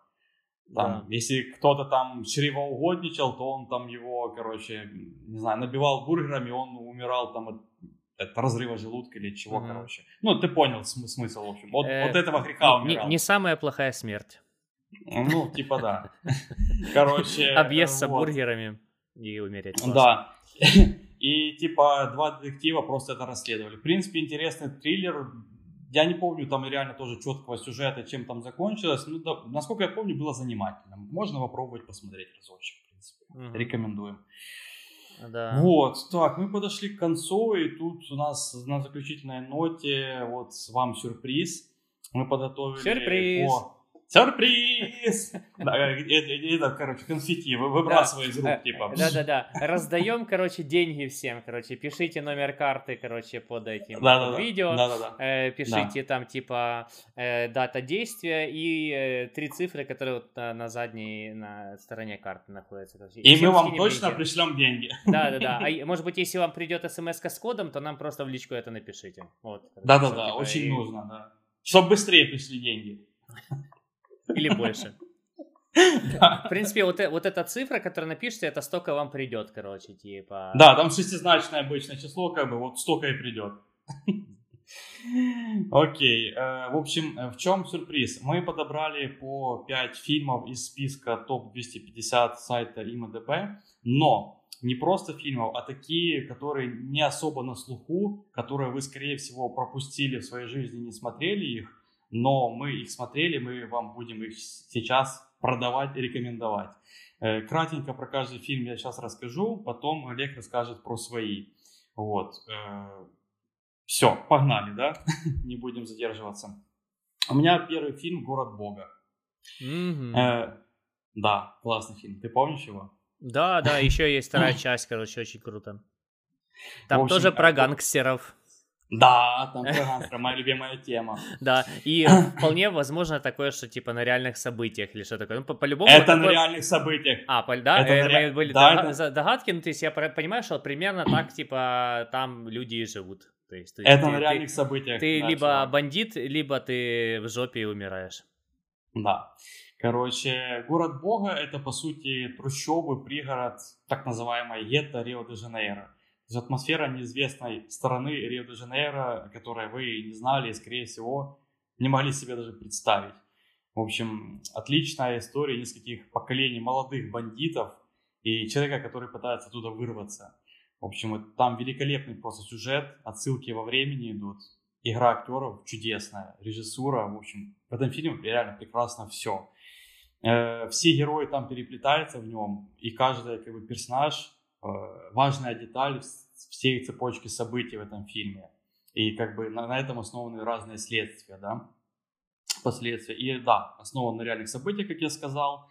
Там, да. Если кто-то там чревоугодничал, то он там его, короче, не знаю, набивал бургерами, он умирал там от, от разрыва желудка или чего, mm короче. Ну, ты понял см- смысл, в общем. От, э, от этого греха умирал. Не, не самая плохая смерть. Ну, типа да. [laughs] Короче. Объесться бургерами и умереть. Да. [laughs] И типа два детектива просто это расследовали. В принципе, интересный триллер, я не помню там реально тоже четкого сюжета, чем там закончилось. Ну, да, насколько я помню, было занимательно. Можно попробовать посмотреть разочек, в принципе. Угу. Рекомендуем. Да. Вот, так, мы подошли к концу, и тут у нас на заключительной ноте вот вам сюрприз. Мы подготовили Сюрприз! По Сюрприз! Это, короче, конфетти выбрасывай из рук, типа. Да-да-да. Раздаем, короче, деньги всем, короче. Пишите номер карты, короче, под этим видео. Э, пишите там, типа, э, дата действия и э, три цифры, которые вот на задней, стороне карты находятся. И мы вам точно пришлем деньги. Да-да-да. А [laughs] может быть, если вам придет смс с кодом, то нам просто в личку это напишите. Да-да-да, типа, очень нужно, да. Чтобы быстрее пришли деньги. Или больше. В принципе, вот, э, вот эта цифра, которую напишите, это столько вам придет, короче, типа. Да, там шестизначное обычное число, как бы вот столько и придет. Окей, э, в общем, э, в чем сюрприз? Мы подобрали по 5 фильмов из списка топ-250 сайта IMDb, но не просто фильмов, а такие, которые не особо на слуху, которые вы, скорее всего, пропустили в своей жизни, не смотрели их, но мы их смотрели, мы вам будем их сейчас продавать и рекомендовать. Э, кратенько про каждый фильм я сейчас расскажу, потом Олег расскажет про свои. Вот. Э, Все, погнали, да? [laughs] Не будем задерживаться. У меня первый фильм «Город Бога». Mm-hmm. Да, классный фильм. Ты помнишь его? Да, да, [laughs] еще есть вторая часть, короче, очень круто. Там общем, тоже про гангстеров. Да, там цыганская, моя любимая тема. [laughs] Да, и вполне возможно такое, что типа на реальных событиях или что такое. Ну, по-любому... Это на реальных событиях. А, да? Это были догадки, ну, то есть я понимаю, что примерно так, типа, там люди живут. То есть, то есть это ты, на реальных ты, событиях. Ты да, либо бандит, либо ты в жопе умираешь. Да. Короче, город Бога это по сути трущобы, пригород, так называемая гетто Рио-де-Жанейро. То есть атмосфера неизвестной стороны Рио-де-Жанейро, которой вы не знали и, скорее всего, не могли себе даже представить. В общем, отличная история нескольких поколений молодых бандитов и человека, который пытается оттуда вырваться. В общем, там великолепный просто сюжет, отсылки во времени идут, игра актеров чудесная, режиссура, в общем, в этом фильме реально прекрасно все. Э, все герои там переплетаются в нем, и каждый как бы, персонаж важная деталь всей цепочки событий в этом фильме. И как бы на, на этом основаны разные следствия, да, последствия. И да, основан на реальных событиях, как я сказал.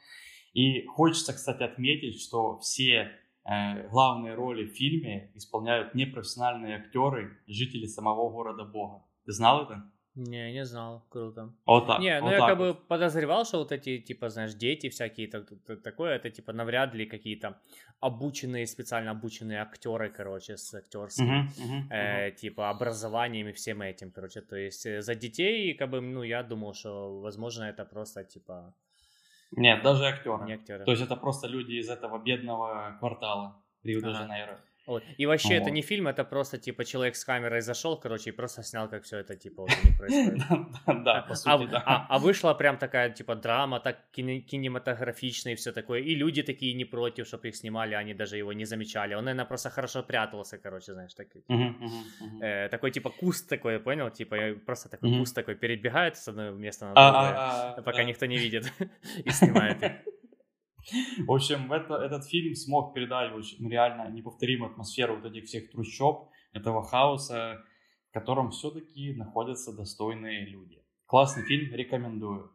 И хочется, кстати, отметить, что все Э, главные роли в фильме исполняют непрофессиональные актеры, жители самого города Бога. Ты знал это? Не, не знал, круто. Вот так. Не, ну вот я так как вот. бы подозревал, что вот эти, типа, знаешь, дети всякие, так, так, такое, это, типа, навряд ли какие-то обученные, специально обученные актеры, короче, с актерским, uh-huh, uh-huh, э, uh-huh. типа, образованием и всем этим, короче. То есть э, за детей, как бы, ну, я думал, что, возможно, это просто, типа, нет, даже актеры. Не актеры. То есть это просто люди из этого бедного квартала Рио-де-Жанейро. Ага. Вот. И вообще вот. это не фильм, это просто типа человек с камерой зашел, короче, и просто снял, как все это типа вот не происходит. [laughs] Да, по сути, да. А, а вышла прям такая типа драма, так кинематографичная и все такое. И люди такие не против, чтобы их снимали, они даже его не замечали. Он, наверное, просто хорошо прятался, короче, знаешь, такой. Э, такой типа куст такой, понял? Типа просто такой куст такой перебегает с одного места на а, другое, а, а, пока никто не видит [laughs] [laughs] и снимает их. В общем, это, этот фильм смог передать очень реально неповторимую атмосферу вот этих всех трущоб, этого хаоса, в котором все-таки находятся достойные люди. Классный фильм, рекомендую.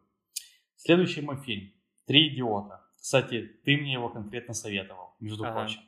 Следующий мой фильм «Три идиота». Кстати, ты мне его конкретно советовал, между ага. прочим.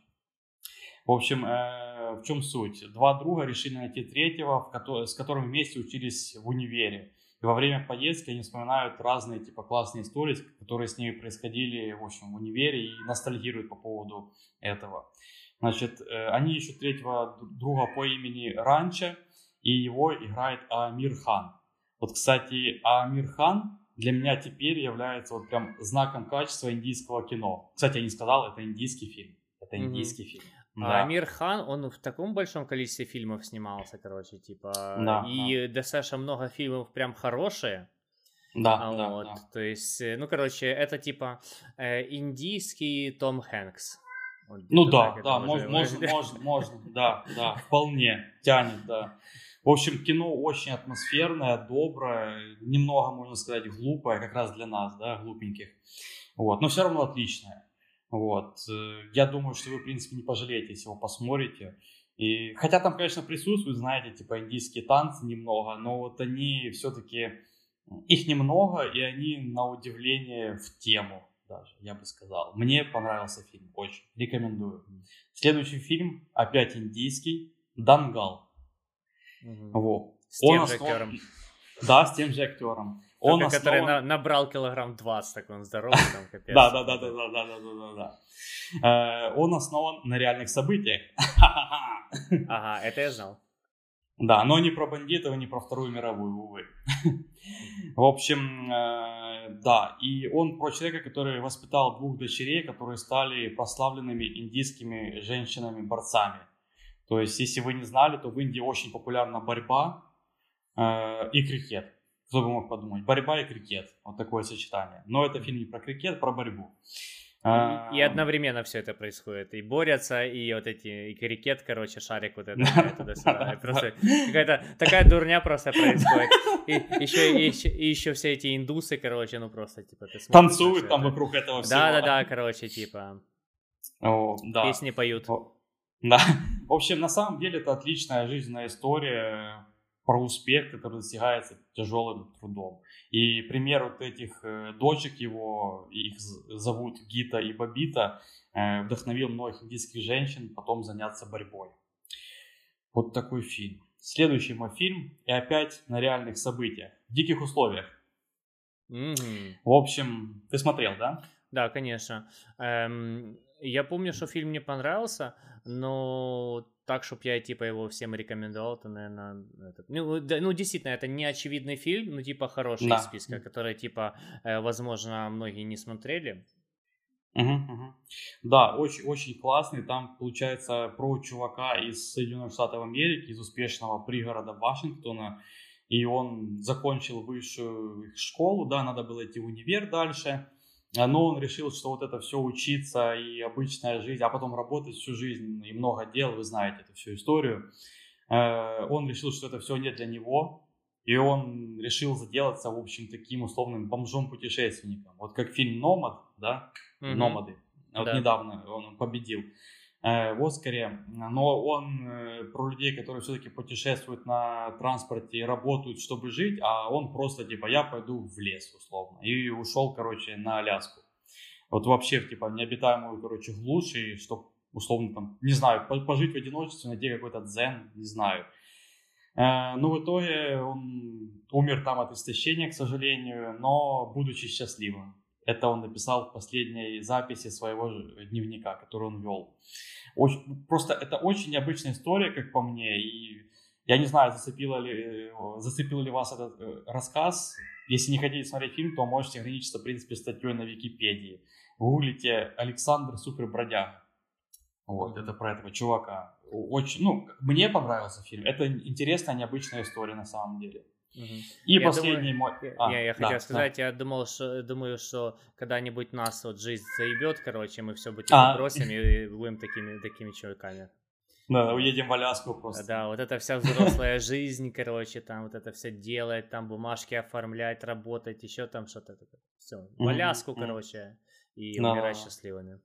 В общем, э, в чем суть? Два друга решили найти третьего, в ко- с которым вместе учились в универе. И во время поездки они вспоминают разные типа классные истории, которые с ними происходили, в общем, в универе и ностальгируют по поводу этого. Значит, э, они ищут третьего друга по имени Ранча, и его играет Амир Хан. Вот, кстати, Амир Хан для меня теперь является вот прям знаком качества индийского кино. Кстати, я не сказал, это индийский фильм. Это индийский mm-hmm. фильм. Да. А Амир Хан, он в таком большом количестве фильмов снимался, короче, типа. Да, и да. Дэсеша много фильмов прям хорошие. Да, а, да, вот, да. То есть, э, ну, короче, это типа э, индийский Том Хэнкс. Вот, ну да, так, да, можно, можно, можно, [laughs] можно, да, да, вполне тянет, да. В общем, кино очень атмосферное, доброе, немного, можно сказать, глупое, как раз для нас, да, глупеньких. Вот, но все равно отличное. Вот. Э, я думаю, что вы, в принципе, не пожалеете, если его посмотрите. И, хотя там, конечно, присутствуют, знаете, типа индийские танцы немного, но вот они все-таки, их немного, и они на удивление в тему даже, я бы сказал. Мне понравился фильм, очень, рекомендую. Следующий фильм, опять индийский, «Дангал». Угу. Вот. С тем Он же основ... актером. Да, с тем же актером. Он Только, основан... который на, набрал килограмм 20, так он здоровый, [laughs] там капец. Да, да, да, да, да, да, да, да, да. Э, он основан на реальных событиях. [laughs] Ага, это я знал. Да, но не про бандитов, не про Вторую мировую, увы. [laughs] В общем, э, да, и он про человека, который воспитал двух дочерей, которые стали прославленными индийскими женщинами-борцами. То есть, если вы не знали, то в Индии очень популярна борьба э, и крикет. Кто бы мог подумать? Борьба и крикет. Вот такое сочетание. Но это фильм не про крикет, про борьбу. И, одновременно все это происходит. И борются, и вот эти, и крикет, короче, шарик вот это туда-сюда. Просто какая-то такая дурня просто происходит. И еще, и, еще, и еще все эти индусы, короче, ну просто, типа, ты Танцуют там это. вокруг этого всего. Да-да-да, короче, типа, О, да. песни поют. О, да. В общем, на самом деле это отличная жизненная история про успех, который достигается тяжелым трудом. И пример вот этих э, дочек его, их зовут Гита и Бабита, э, вдохновил многих индийских женщин потом заняться борьбой. Вот такой фильм. следующий мой фильм, и опять на реальных событиях, в диких условиях. Мгм. В общем, ты смотрел, да? Да, конечно. Эм, я помню, что фильм мне понравился, но так, чтобы я типа его всем рекомендовал, то, наверное, этот... ну, да, ну, действительно, это не очевидный фильм, ну, типа хороший Да. из списка, который, типа, э, возможно, многие не смотрели. Мгм, мгм. Да, очень, очень классный. Там получается про чувака из Соединенных Штатов Америки, из успешного пригорода Вашингтона. И он закончил высшую школу, да, надо было идти в универ дальше. А, Но он решил, что вот это все учиться и обычная жизнь, а потом работать всю жизнь и много дел, вы знаете эту всю историю. Э, Он решил, что это все не для него, и он решил заделаться, в общем, таким условным бомжом-путешественником. Вот как фильм «Номад», да, Мгм. «Номады». Вот Да. недавно он победил в Оскаре. Но он э, про людей, которые все-таки путешествуют на транспорте и работают, чтобы жить, а он просто типа я пойду в лес условно. И ушел, короче, на Аляску. Вот вообще, типа, в необитаемую, короче, глушь, и чтоб, условно, там, не знаю, по- пожить в одиночестве, найти какой-то дзен, не знаю. Э, Но в итоге он умер там от истощения, к сожалению, но будучи счастливым. Это он написал в последней записи своего дневника, который он вел. Очень- просто это очень необычная история, как по мне, и я не знаю, зацепило ли, э, зацепил ли вас этот э, рассказ. Если не хотите смотреть фильм, то можете ограничиться, в принципе, статьей на Википедии. Гуглите Александр Супербродяга. Вот, это про этого чувака. Очень, ну, мне понравился фильм. Это интересная, необычная история на самом деле. И Я последний думаю- мой... Я, А, я, я да, хотел да. сказать, я думал, что думаю, что когда-нибудь нас вот жизнь заебет, короче, мы все быть А. бросим и будем такими такими чуваками. Да, уедем в Аляску просто. Да, вот эта вся взрослая жизнь, короче, там вот это все делать, там бумажки оформлять, работать, еще там что-то. Все, в Аляску, короче, и Да. умирать счастливыми.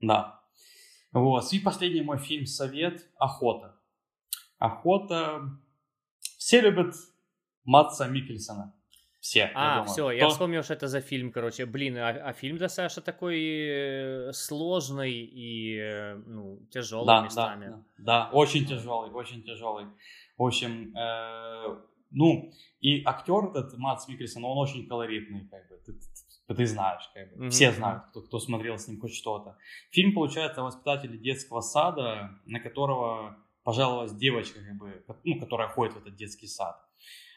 Да. Вот. И последний мой фильм «Совет» «Охота». «Охота». Все любят Матса Микельсона. Все, я А, думаю. все, я Кто- вспомнил, что это за фильм, короче. Блин, а, а фильм достаточно такой э, сложный и, э, ну, тяжелый Да, да, местами. да, да, очень тяжелый, очень тяжелый. В общем, э, ну, и актер этот, Матс Микельсон, он очень колоритный, как бы, ты, ты- ты знаешь, как бы, Мгм, все знают, кто, кто смотрел с ним хоть что-то. Фильм, получается, о воспитателе детского сада, на которого пожаловалась девочка, как бы, ну, которая ходит в этот детский сад.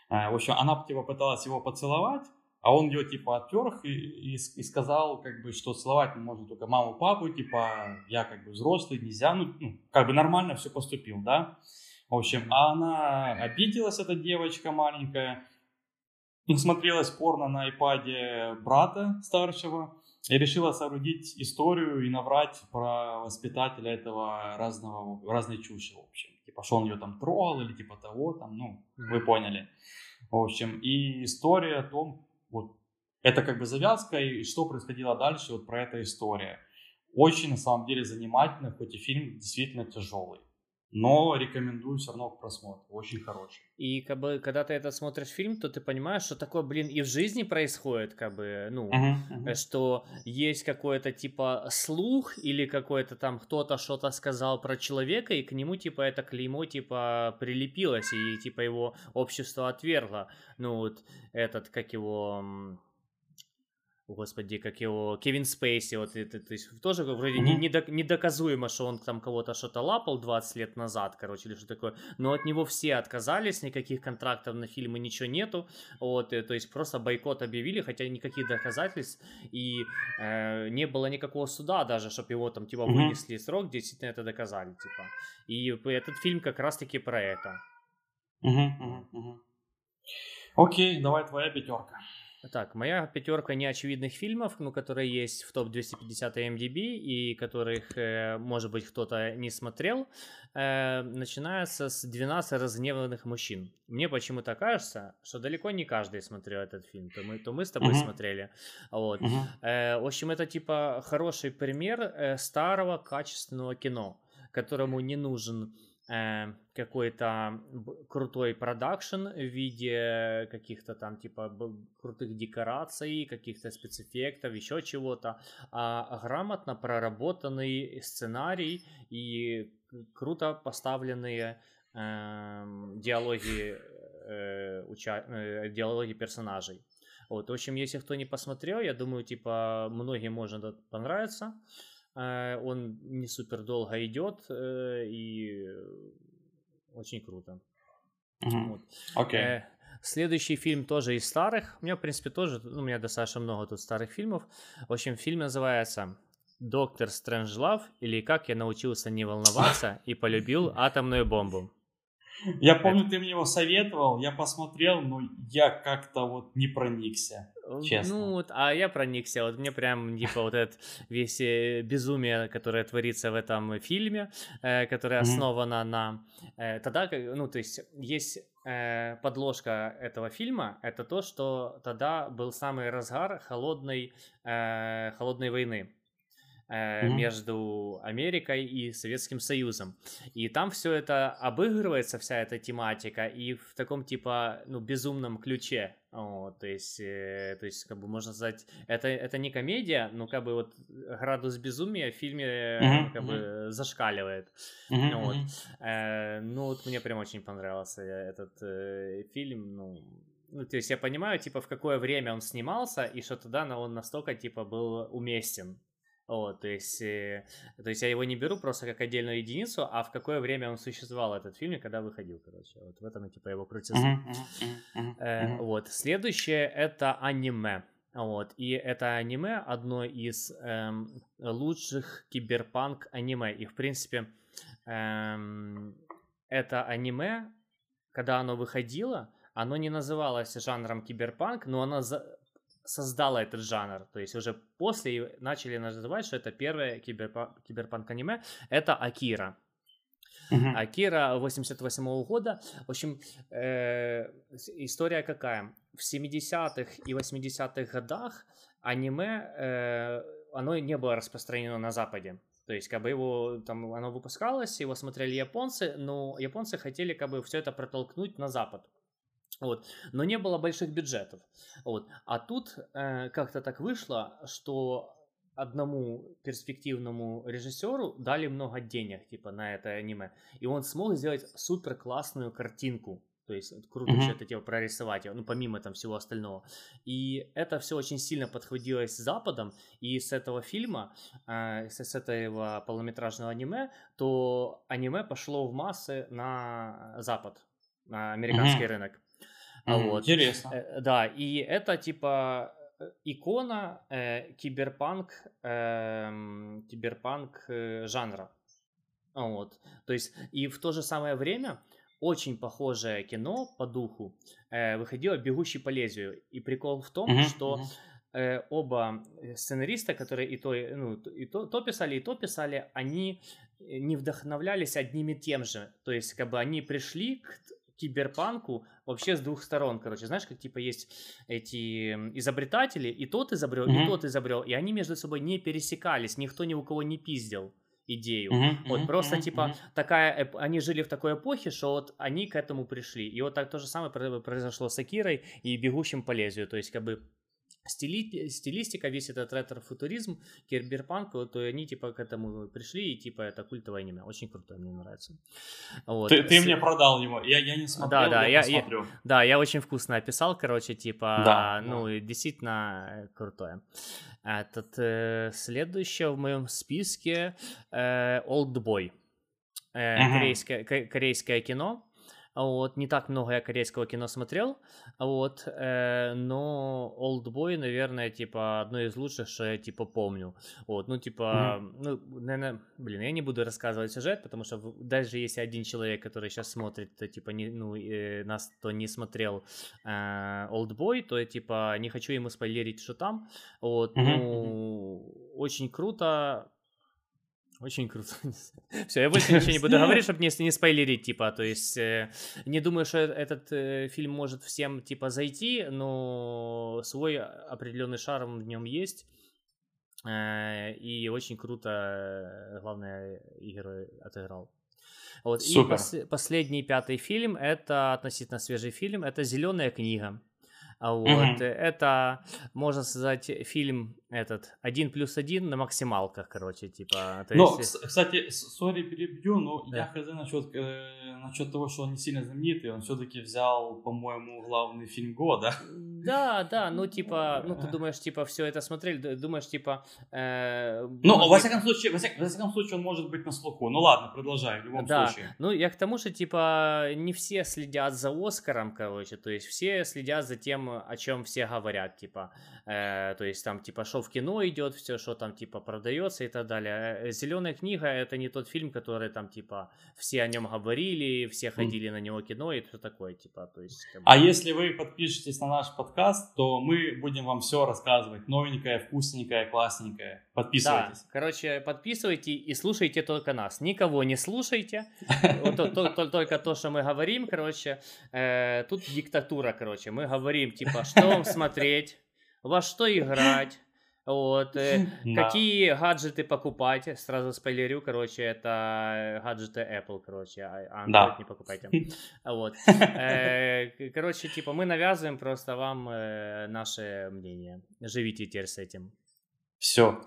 Э, В общем, она типа пыталась его поцеловать, а он ее типа отверг и, и, и сказал, как бы, что целовать можно только маму, папу, типа, я как бы взрослый, нельзя, ну, ну, как бы нормально все поступил, да. В общем, а она обиделась, эта девочка маленькая, насмотрелась порно на айпаде брата старшего и решила соорудить историю и наврать про воспитателя этого разного, разной чуши, в общем. Типа, что он ее там трогал или типа того, там, ну, вы поняли. В общем, и история о том, вот, это как бы завязка, и что происходило дальше, вот про эта история. Очень, на самом деле, занимательно, хоть и фильм действительно тяжелый. Но рекомендую все равно к просмотру. Очень хороший. И как бы, когда ты это смотришь фильм, то ты понимаешь, что такое, блин, и в жизни происходит, как бы, ну, Мгм, мгм. э, что есть какой-то типа слух или какой-то там кто-то что-то сказал про человека, и к нему типа это клеймо типа прилепилось, и типа его общество отвергло. Ну вот этот, как его... Господи, как его, Кевин Спейси, вот это, то есть тоже вроде не, Мгм. недок- недоказуемо, что он там кого-то что-то лапал 20 лет назад, короче, или что такое, но от него все отказались, никаких контрактов на фильмы, ничего нету, вот, э, то есть просто бойкот объявили, хотя никаких доказательств, и э, не было никакого суда даже, чтобы его там, типа, Мгм. вынесли срок, действительно это доказали, типа. И этот фильм как раз-таки про это. Мгм, мгм, мгм. Окей, давай твоя пятерка. Так, моя пятерка неочевидных фильмов, ну, которые есть в топ-250 IMDb и которых, э, может быть, кто-то не смотрел, э, начинается с «12 разгневанных мужчин». Мне почему-то кажется, что далеко не каждый смотрел этот фильм. То мы, то мы с тобой Мгм. смотрели. Вот. Мгм. Э, в общем, это типа хороший пример э, старого качественного кино, которому не нужен какой-то б- крутой продакшн в виде каких-то там типа крутых декораций, каких-то спецэффектов, еще чего-то, а грамотно проработанный сценарий и круто поставленные э, диалоги, э, уча... э, диалоги персонажей. Вот, в общем, если кто не посмотрел, я думаю, типа, многим может понравиться. Э, он не супер долго идет э, и очень круто. Окей. Вот. Okay. Следующий фильм тоже из старых. У меня, в принципе, тоже, ну, у меня достаточно много тут старых фильмов. В общем, фильм называется «Доктор Стрэнджлав» или «Как я научился не волноваться и полюбил [laughs] атомную бомбу». Я помню, ты мне его советовал, я посмотрел, но я как-то вот не проникся, честно. Ну, вот, а я проникся, вот мне прям, типа, вот это весь э, безумие, которое творится в этом фильме, э, которое основано на... Э, тогда, ну, то есть, есть подложка этого фильма, это то, что тогда был самый разгар холодной, холодной войны mm-hmm. между Америкой и Советским Союзом. И там все это обыгрывается, вся эта тематика, и в таком типа, ну, безумном ключе. Вот, то есть, э, то есть, как бы можно сказать, это, это не комедия, но как бы вот градус безумия в фильме mm-hmm. как бы зашкаливает. Mm-hmm. Вот. Э, ну, вот мне прям очень понравился этот э, фильм, ну, ну, то есть я понимаю, типа, в какое время он снимался, и что тогда он настолько, типа, был уместен. Вот, то есть, э, то есть я его не беру просто как отдельную единицу, а в какое время он существовал этот фильм и когда выходил, короче. Вот в этом типа его крутизна. Uh-huh, uh-huh, uh-huh, э, вот. Следующее это аниме. Вот. И это аниме одно из эм, лучших киберпанк аниме. И в принципе эм, это аниме, когда оно выходило, оно не называлось жанром киберпанк, но оно за создала этот жанр. То есть уже после начали называть, что это первое киберпа- киберпанк-аниме. Это Акира. Uh-huh. Акира 88 -го года. В общем, э, история какая? В 70-х и 80-х годах аниме, э, оно не было распространено на Западе. То есть, как бы его там оно выпускалось, его смотрели японцы, но японцы хотели как бы все это протолкнуть на Запад. Вот. Но не было больших бюджетов. Вот. А тут э, как-то так вышло, что одному перспективному режиссеру дали много денег типа на это аниме, и он смог сделать супер классную картинку. То есть круто mm-hmm. это дело прорисовать, ну помимо там всего остального. И это все очень сильно подходилось с Западом, и с этого фильма, э, с, с этого полнометражного аниме, то аниме пошло в массы на Запад, на американский mm-hmm. рынок. Mm, вот. Интересно. Э, да, и это типа э, икона э, киберпанк, э, киберпанк э, жанра. Вот. То есть, и в то же самое время очень похожее кино по духу э, выходило «Бегущий по лезвию». И прикол в том, mm-hmm. что э, оба сценариста, которые и то, ну, и то, то писали, и то писали, они не вдохновлялись одним и тем же. То есть, как бы они пришли к киберпанку вообще с двух сторон, короче, знаешь, как типа есть эти изобретатели, и тот изобрел, mm-hmm. и тот изобрел, и они между собой не пересекались, никто ни у кого не пиздил идею. Mm-hmm, вот mm-hmm, просто mm-hmm, типа mm-hmm. такая, они жили в такой эпохе, что вот они к этому пришли. И вот так то же самое произошло с Акирой и Бегущим по лезвию. То есть как бы стили, стилистика, весь этот ретро-футуризм, киберпанк, вот они типа к этому пришли, и типа это культовое аниме. Очень крутое, мне нравится. Вот. Ты, ты мне продал его, я, я не смотрел, да, да, я, я, я Да, я очень вкусно описал, короче, типа, да, ну, да. действительно крутое. Этот, э, следующее в моем списке э, Boy Э, uh-huh. корейское, корейское кино вот, не так много я корейского кино смотрел, вот, э, но Oldboy, наверное, типа, одно из лучших, что я, типа, помню. Вот, ну, типа, mm-hmm. ну, наверное, блин, я не буду рассказывать сюжет, потому что даже если один человек, который сейчас смотрит, то, типа, не, ну, э, нас, то не смотрел э, Oldboy, то, типа, не хочу ему спойлерить, что там. Вот, mm-hmm. ну, очень круто, очень круто. [laughs] Все, я больше ничего не буду [laughs] говорить, чтобы не, не спойлерить, типа, то есть э, не думаю, что этот э, фильм может всем, типа, зайти, но свой определенный шарм в нем есть. Э, и очень круто, э, главное, герой отыграл. Вот. И пос- последний пятый фильм, это относительно свежий фильм, это «Зеленая книга». А вот. Mm-hmm. Это, можно сказать, фильм этот один плюс один на максималках, короче, типа. То ну, есть... кстати, сори перебью, но да. я хз насчет, э, насчет того, что он не сильно знаменитый, он все-таки взял, по-моему, главный фильм года. Да, да, [laughs] ну типа, ну ты думаешь, типа, все это смотрели, думаешь, типа... Э, ну, может... во всяком случае, во, всяком, во всяком случае, он может быть на слуху. Ну ладно, продолжай, в любом да. случае. Ну, я к тому, что, типа, не все следят за Оскаром, короче, то есть все следят за тем, о чем все говорят, типа, э, то есть там, типа, что в кино идет, все, что там, типа, продается и так далее. Э, Зеленая книга это не тот фильм, который там, типа, все о нем говорили, все ходили mm. на него кино и все такое, типа, то есть... Как бы... А если вы подпишетесь на наш подкаст, то мы будем вам все рассказывать, новенькое, вкусненькое, классненькое. Подписывайтесь. Да, короче, подписывайтесь и слушайте только нас. Никого не слушайте, [laughs] только то, что мы говорим, короче. Э, тут диктатура, короче. Мы говорим, типа, что вам смотреть, во что играть, вот. Э. Какие гаджеты покупать? Сразу спойлерю, короче, это гаджеты Apple, короче, а Android да. не покупайте. [laughs] Вот. Э, короче, типа, мы навязываем просто вам э, наше мнение. Живите теперь с этим. Все.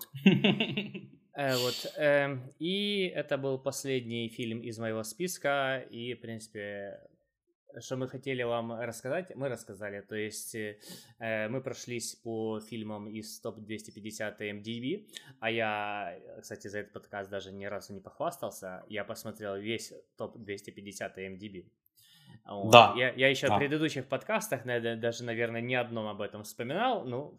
Вот. Эм, и это был последний фильм из моего списка. И, в принципе, что мы хотели вам рассказать, мы рассказали. То есть э, мы прошлись по фильмам из топ-250 MDB, а я, кстати, за этот подкаст даже ни разу не похвастался. Я посмотрел весь топ-250 MDB. Вот. Да. Я, я еще да. в предыдущих подкастах даже, наверное, ни одном об этом вспоминал. Ну,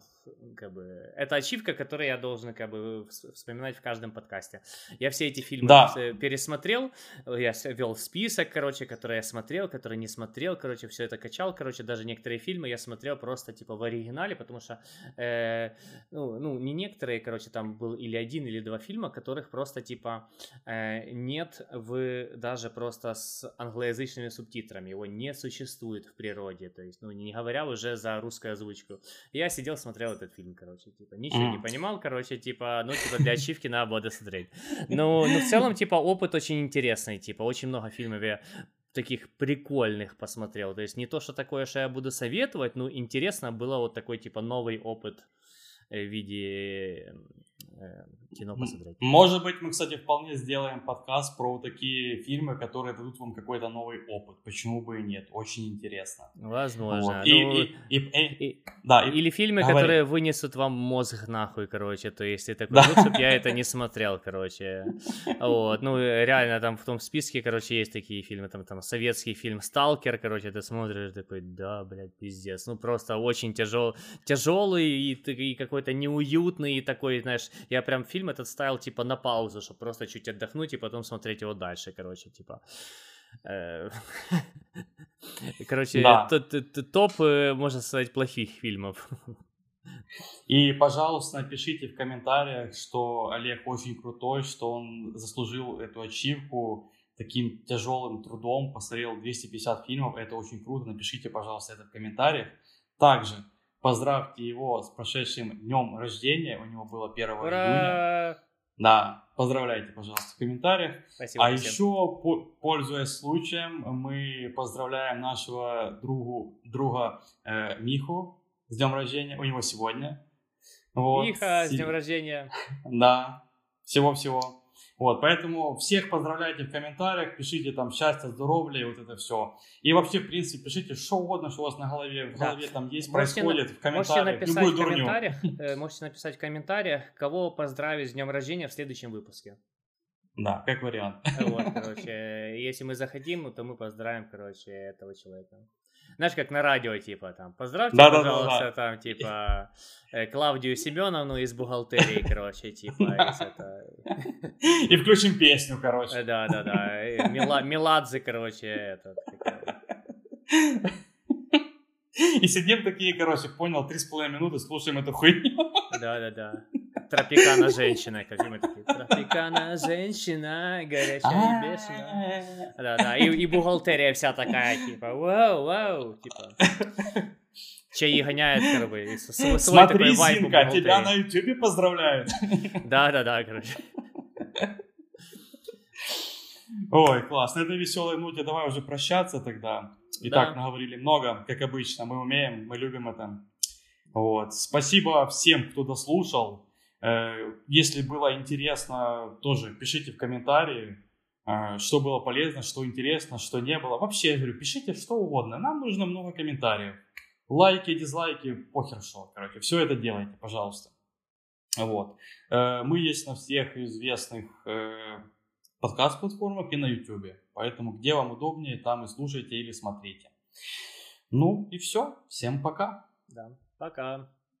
как бы, это ачивка, которую я должен как бы вспоминать в каждом подкасте. Я все эти фильмы да. пересмотрел, я вел список, короче, который я смотрел, который не смотрел, короче, все это качал, короче, даже некоторые фильмы я смотрел просто типа в оригинале, потому что, э, ну, ну, не некоторые, короче, там был или один, или два фильма, которых просто типа э, нет в даже просто с англоязычными субтитрами, его не существует в природе, то есть, ну, не говоря уже за русскую озвучку. Я сидел, смотрел этот фильм, короче, типа, ничего не понимал, короче, типа, ну, типа, для [laughs] ачивки надо было досмотреть. Но, ну, в целом, типа, опыт очень интересный, типа, очень много фильмов я таких прикольных посмотрел. То есть не то, что такое, что я буду советовать, но интересно было вот такой, типа, новый опыт э, в виде кино посмотреть. Может быть, мы, кстати, вполне сделаем подкаст про такие фильмы, которые дадут вам какой-то новый опыт. Почему бы и нет? Очень интересно. Возможно. Вот. И, ну, и, и, и, и, да, и, или фильмы, говори. которые вынесут вам мозг нахуй, короче. То есть ты такой, да. лучше бы я это не смотрел, короче. Вот. Ну, реально, там в том списке, короче, есть такие фильмы. Там, там советский фильм «Сталкер», короче, ты смотришь, такой, да, блядь, пиздец. Ну, просто очень тяжел, тяжелый и, и какой-то неуютный, и такой, знаешь, я прям фильм этот ставил, типа, на паузу, чтобы просто чуть отдохнуть и потом смотреть его дальше, короче, типа. Э, [laughs] короче, топ, э, можно сказать, плохих фильмов. И, пожалуйста, напишите в комментариях, что Олег очень крутой, что он заслужил эту ачивку таким тяжелым трудом, посмотрел 250 фильмов, это очень круто. Напишите, пожалуйста, это в комментариях. Также Поздравьте его с прошедшим днем рождения. У него было 1 Ура! июня. Да, поздравляйте, пожалуйста, в комментариях. Спасибо. А всем. еще, пользуясь случаем, мы поздравляем нашего другу, друга э, Миху с днем рождения. У него сегодня. Вот. Миха, с днем рождения. [laughs] Да, всего-всего. Вот, поэтому всех поздравляйте в комментариях, пишите там счастье, здоровье, и вот это все. И вообще, в принципе, пишите что угодно, что у вас на голове, в голове да. там есть, можете происходит, на, в комментариях, можете написать любую в комментариях, э, Можете написать в комментариях, кого поздравить с днем рождения в следующем выпуске. Да, как вариант. Вот, [laughs] короче, если мы захотим, то мы поздравим, короче, этого человека знаешь, как на радио, типа, там, поздравьте, да, пожалуйста, да, да, там, типа, э, Клавдию Семеновну из бухгалтерии, короче, типа, [laughs] из это... И включим песню, короче. Да, да, да, Мила... Меладзе, короче, этот, И сидим такие, короче, понял, три с половиной минуты слушаем эту хуйню. Да, да, да. Тропикана женщина, как мы такие. Тропикана женщина, горячая и бешеная. Да, да. И, и бухгалтерия вся такая, типа, вау, вау, типа. Чаи гоняет, как бы, свой Смотри, такой вайп Зинка, тебя на ютубе поздравляют. Да, да, да, короче. Ой, класс. На этой веселой ноте давай уже прощаться тогда. Итак, да. наговорили много, как обычно. Мы умеем, мы любим это. Вот. Спасибо всем, кто дослушал. Э, если было интересно, тоже пишите в комментарии, э, что было полезно, что интересно, что не было. Вообще, я говорю, пишите что угодно. Нам нужно много комментариев. Лайки, дизлайки, похер что. Короче, все это делайте, пожалуйста. Вот. Э, мы есть на всех известных подкаст-платформах и на YouTube. Поэтому где вам удобнее, там и слушайте или смотрите. Ну и все. Всем пока. Да, пока.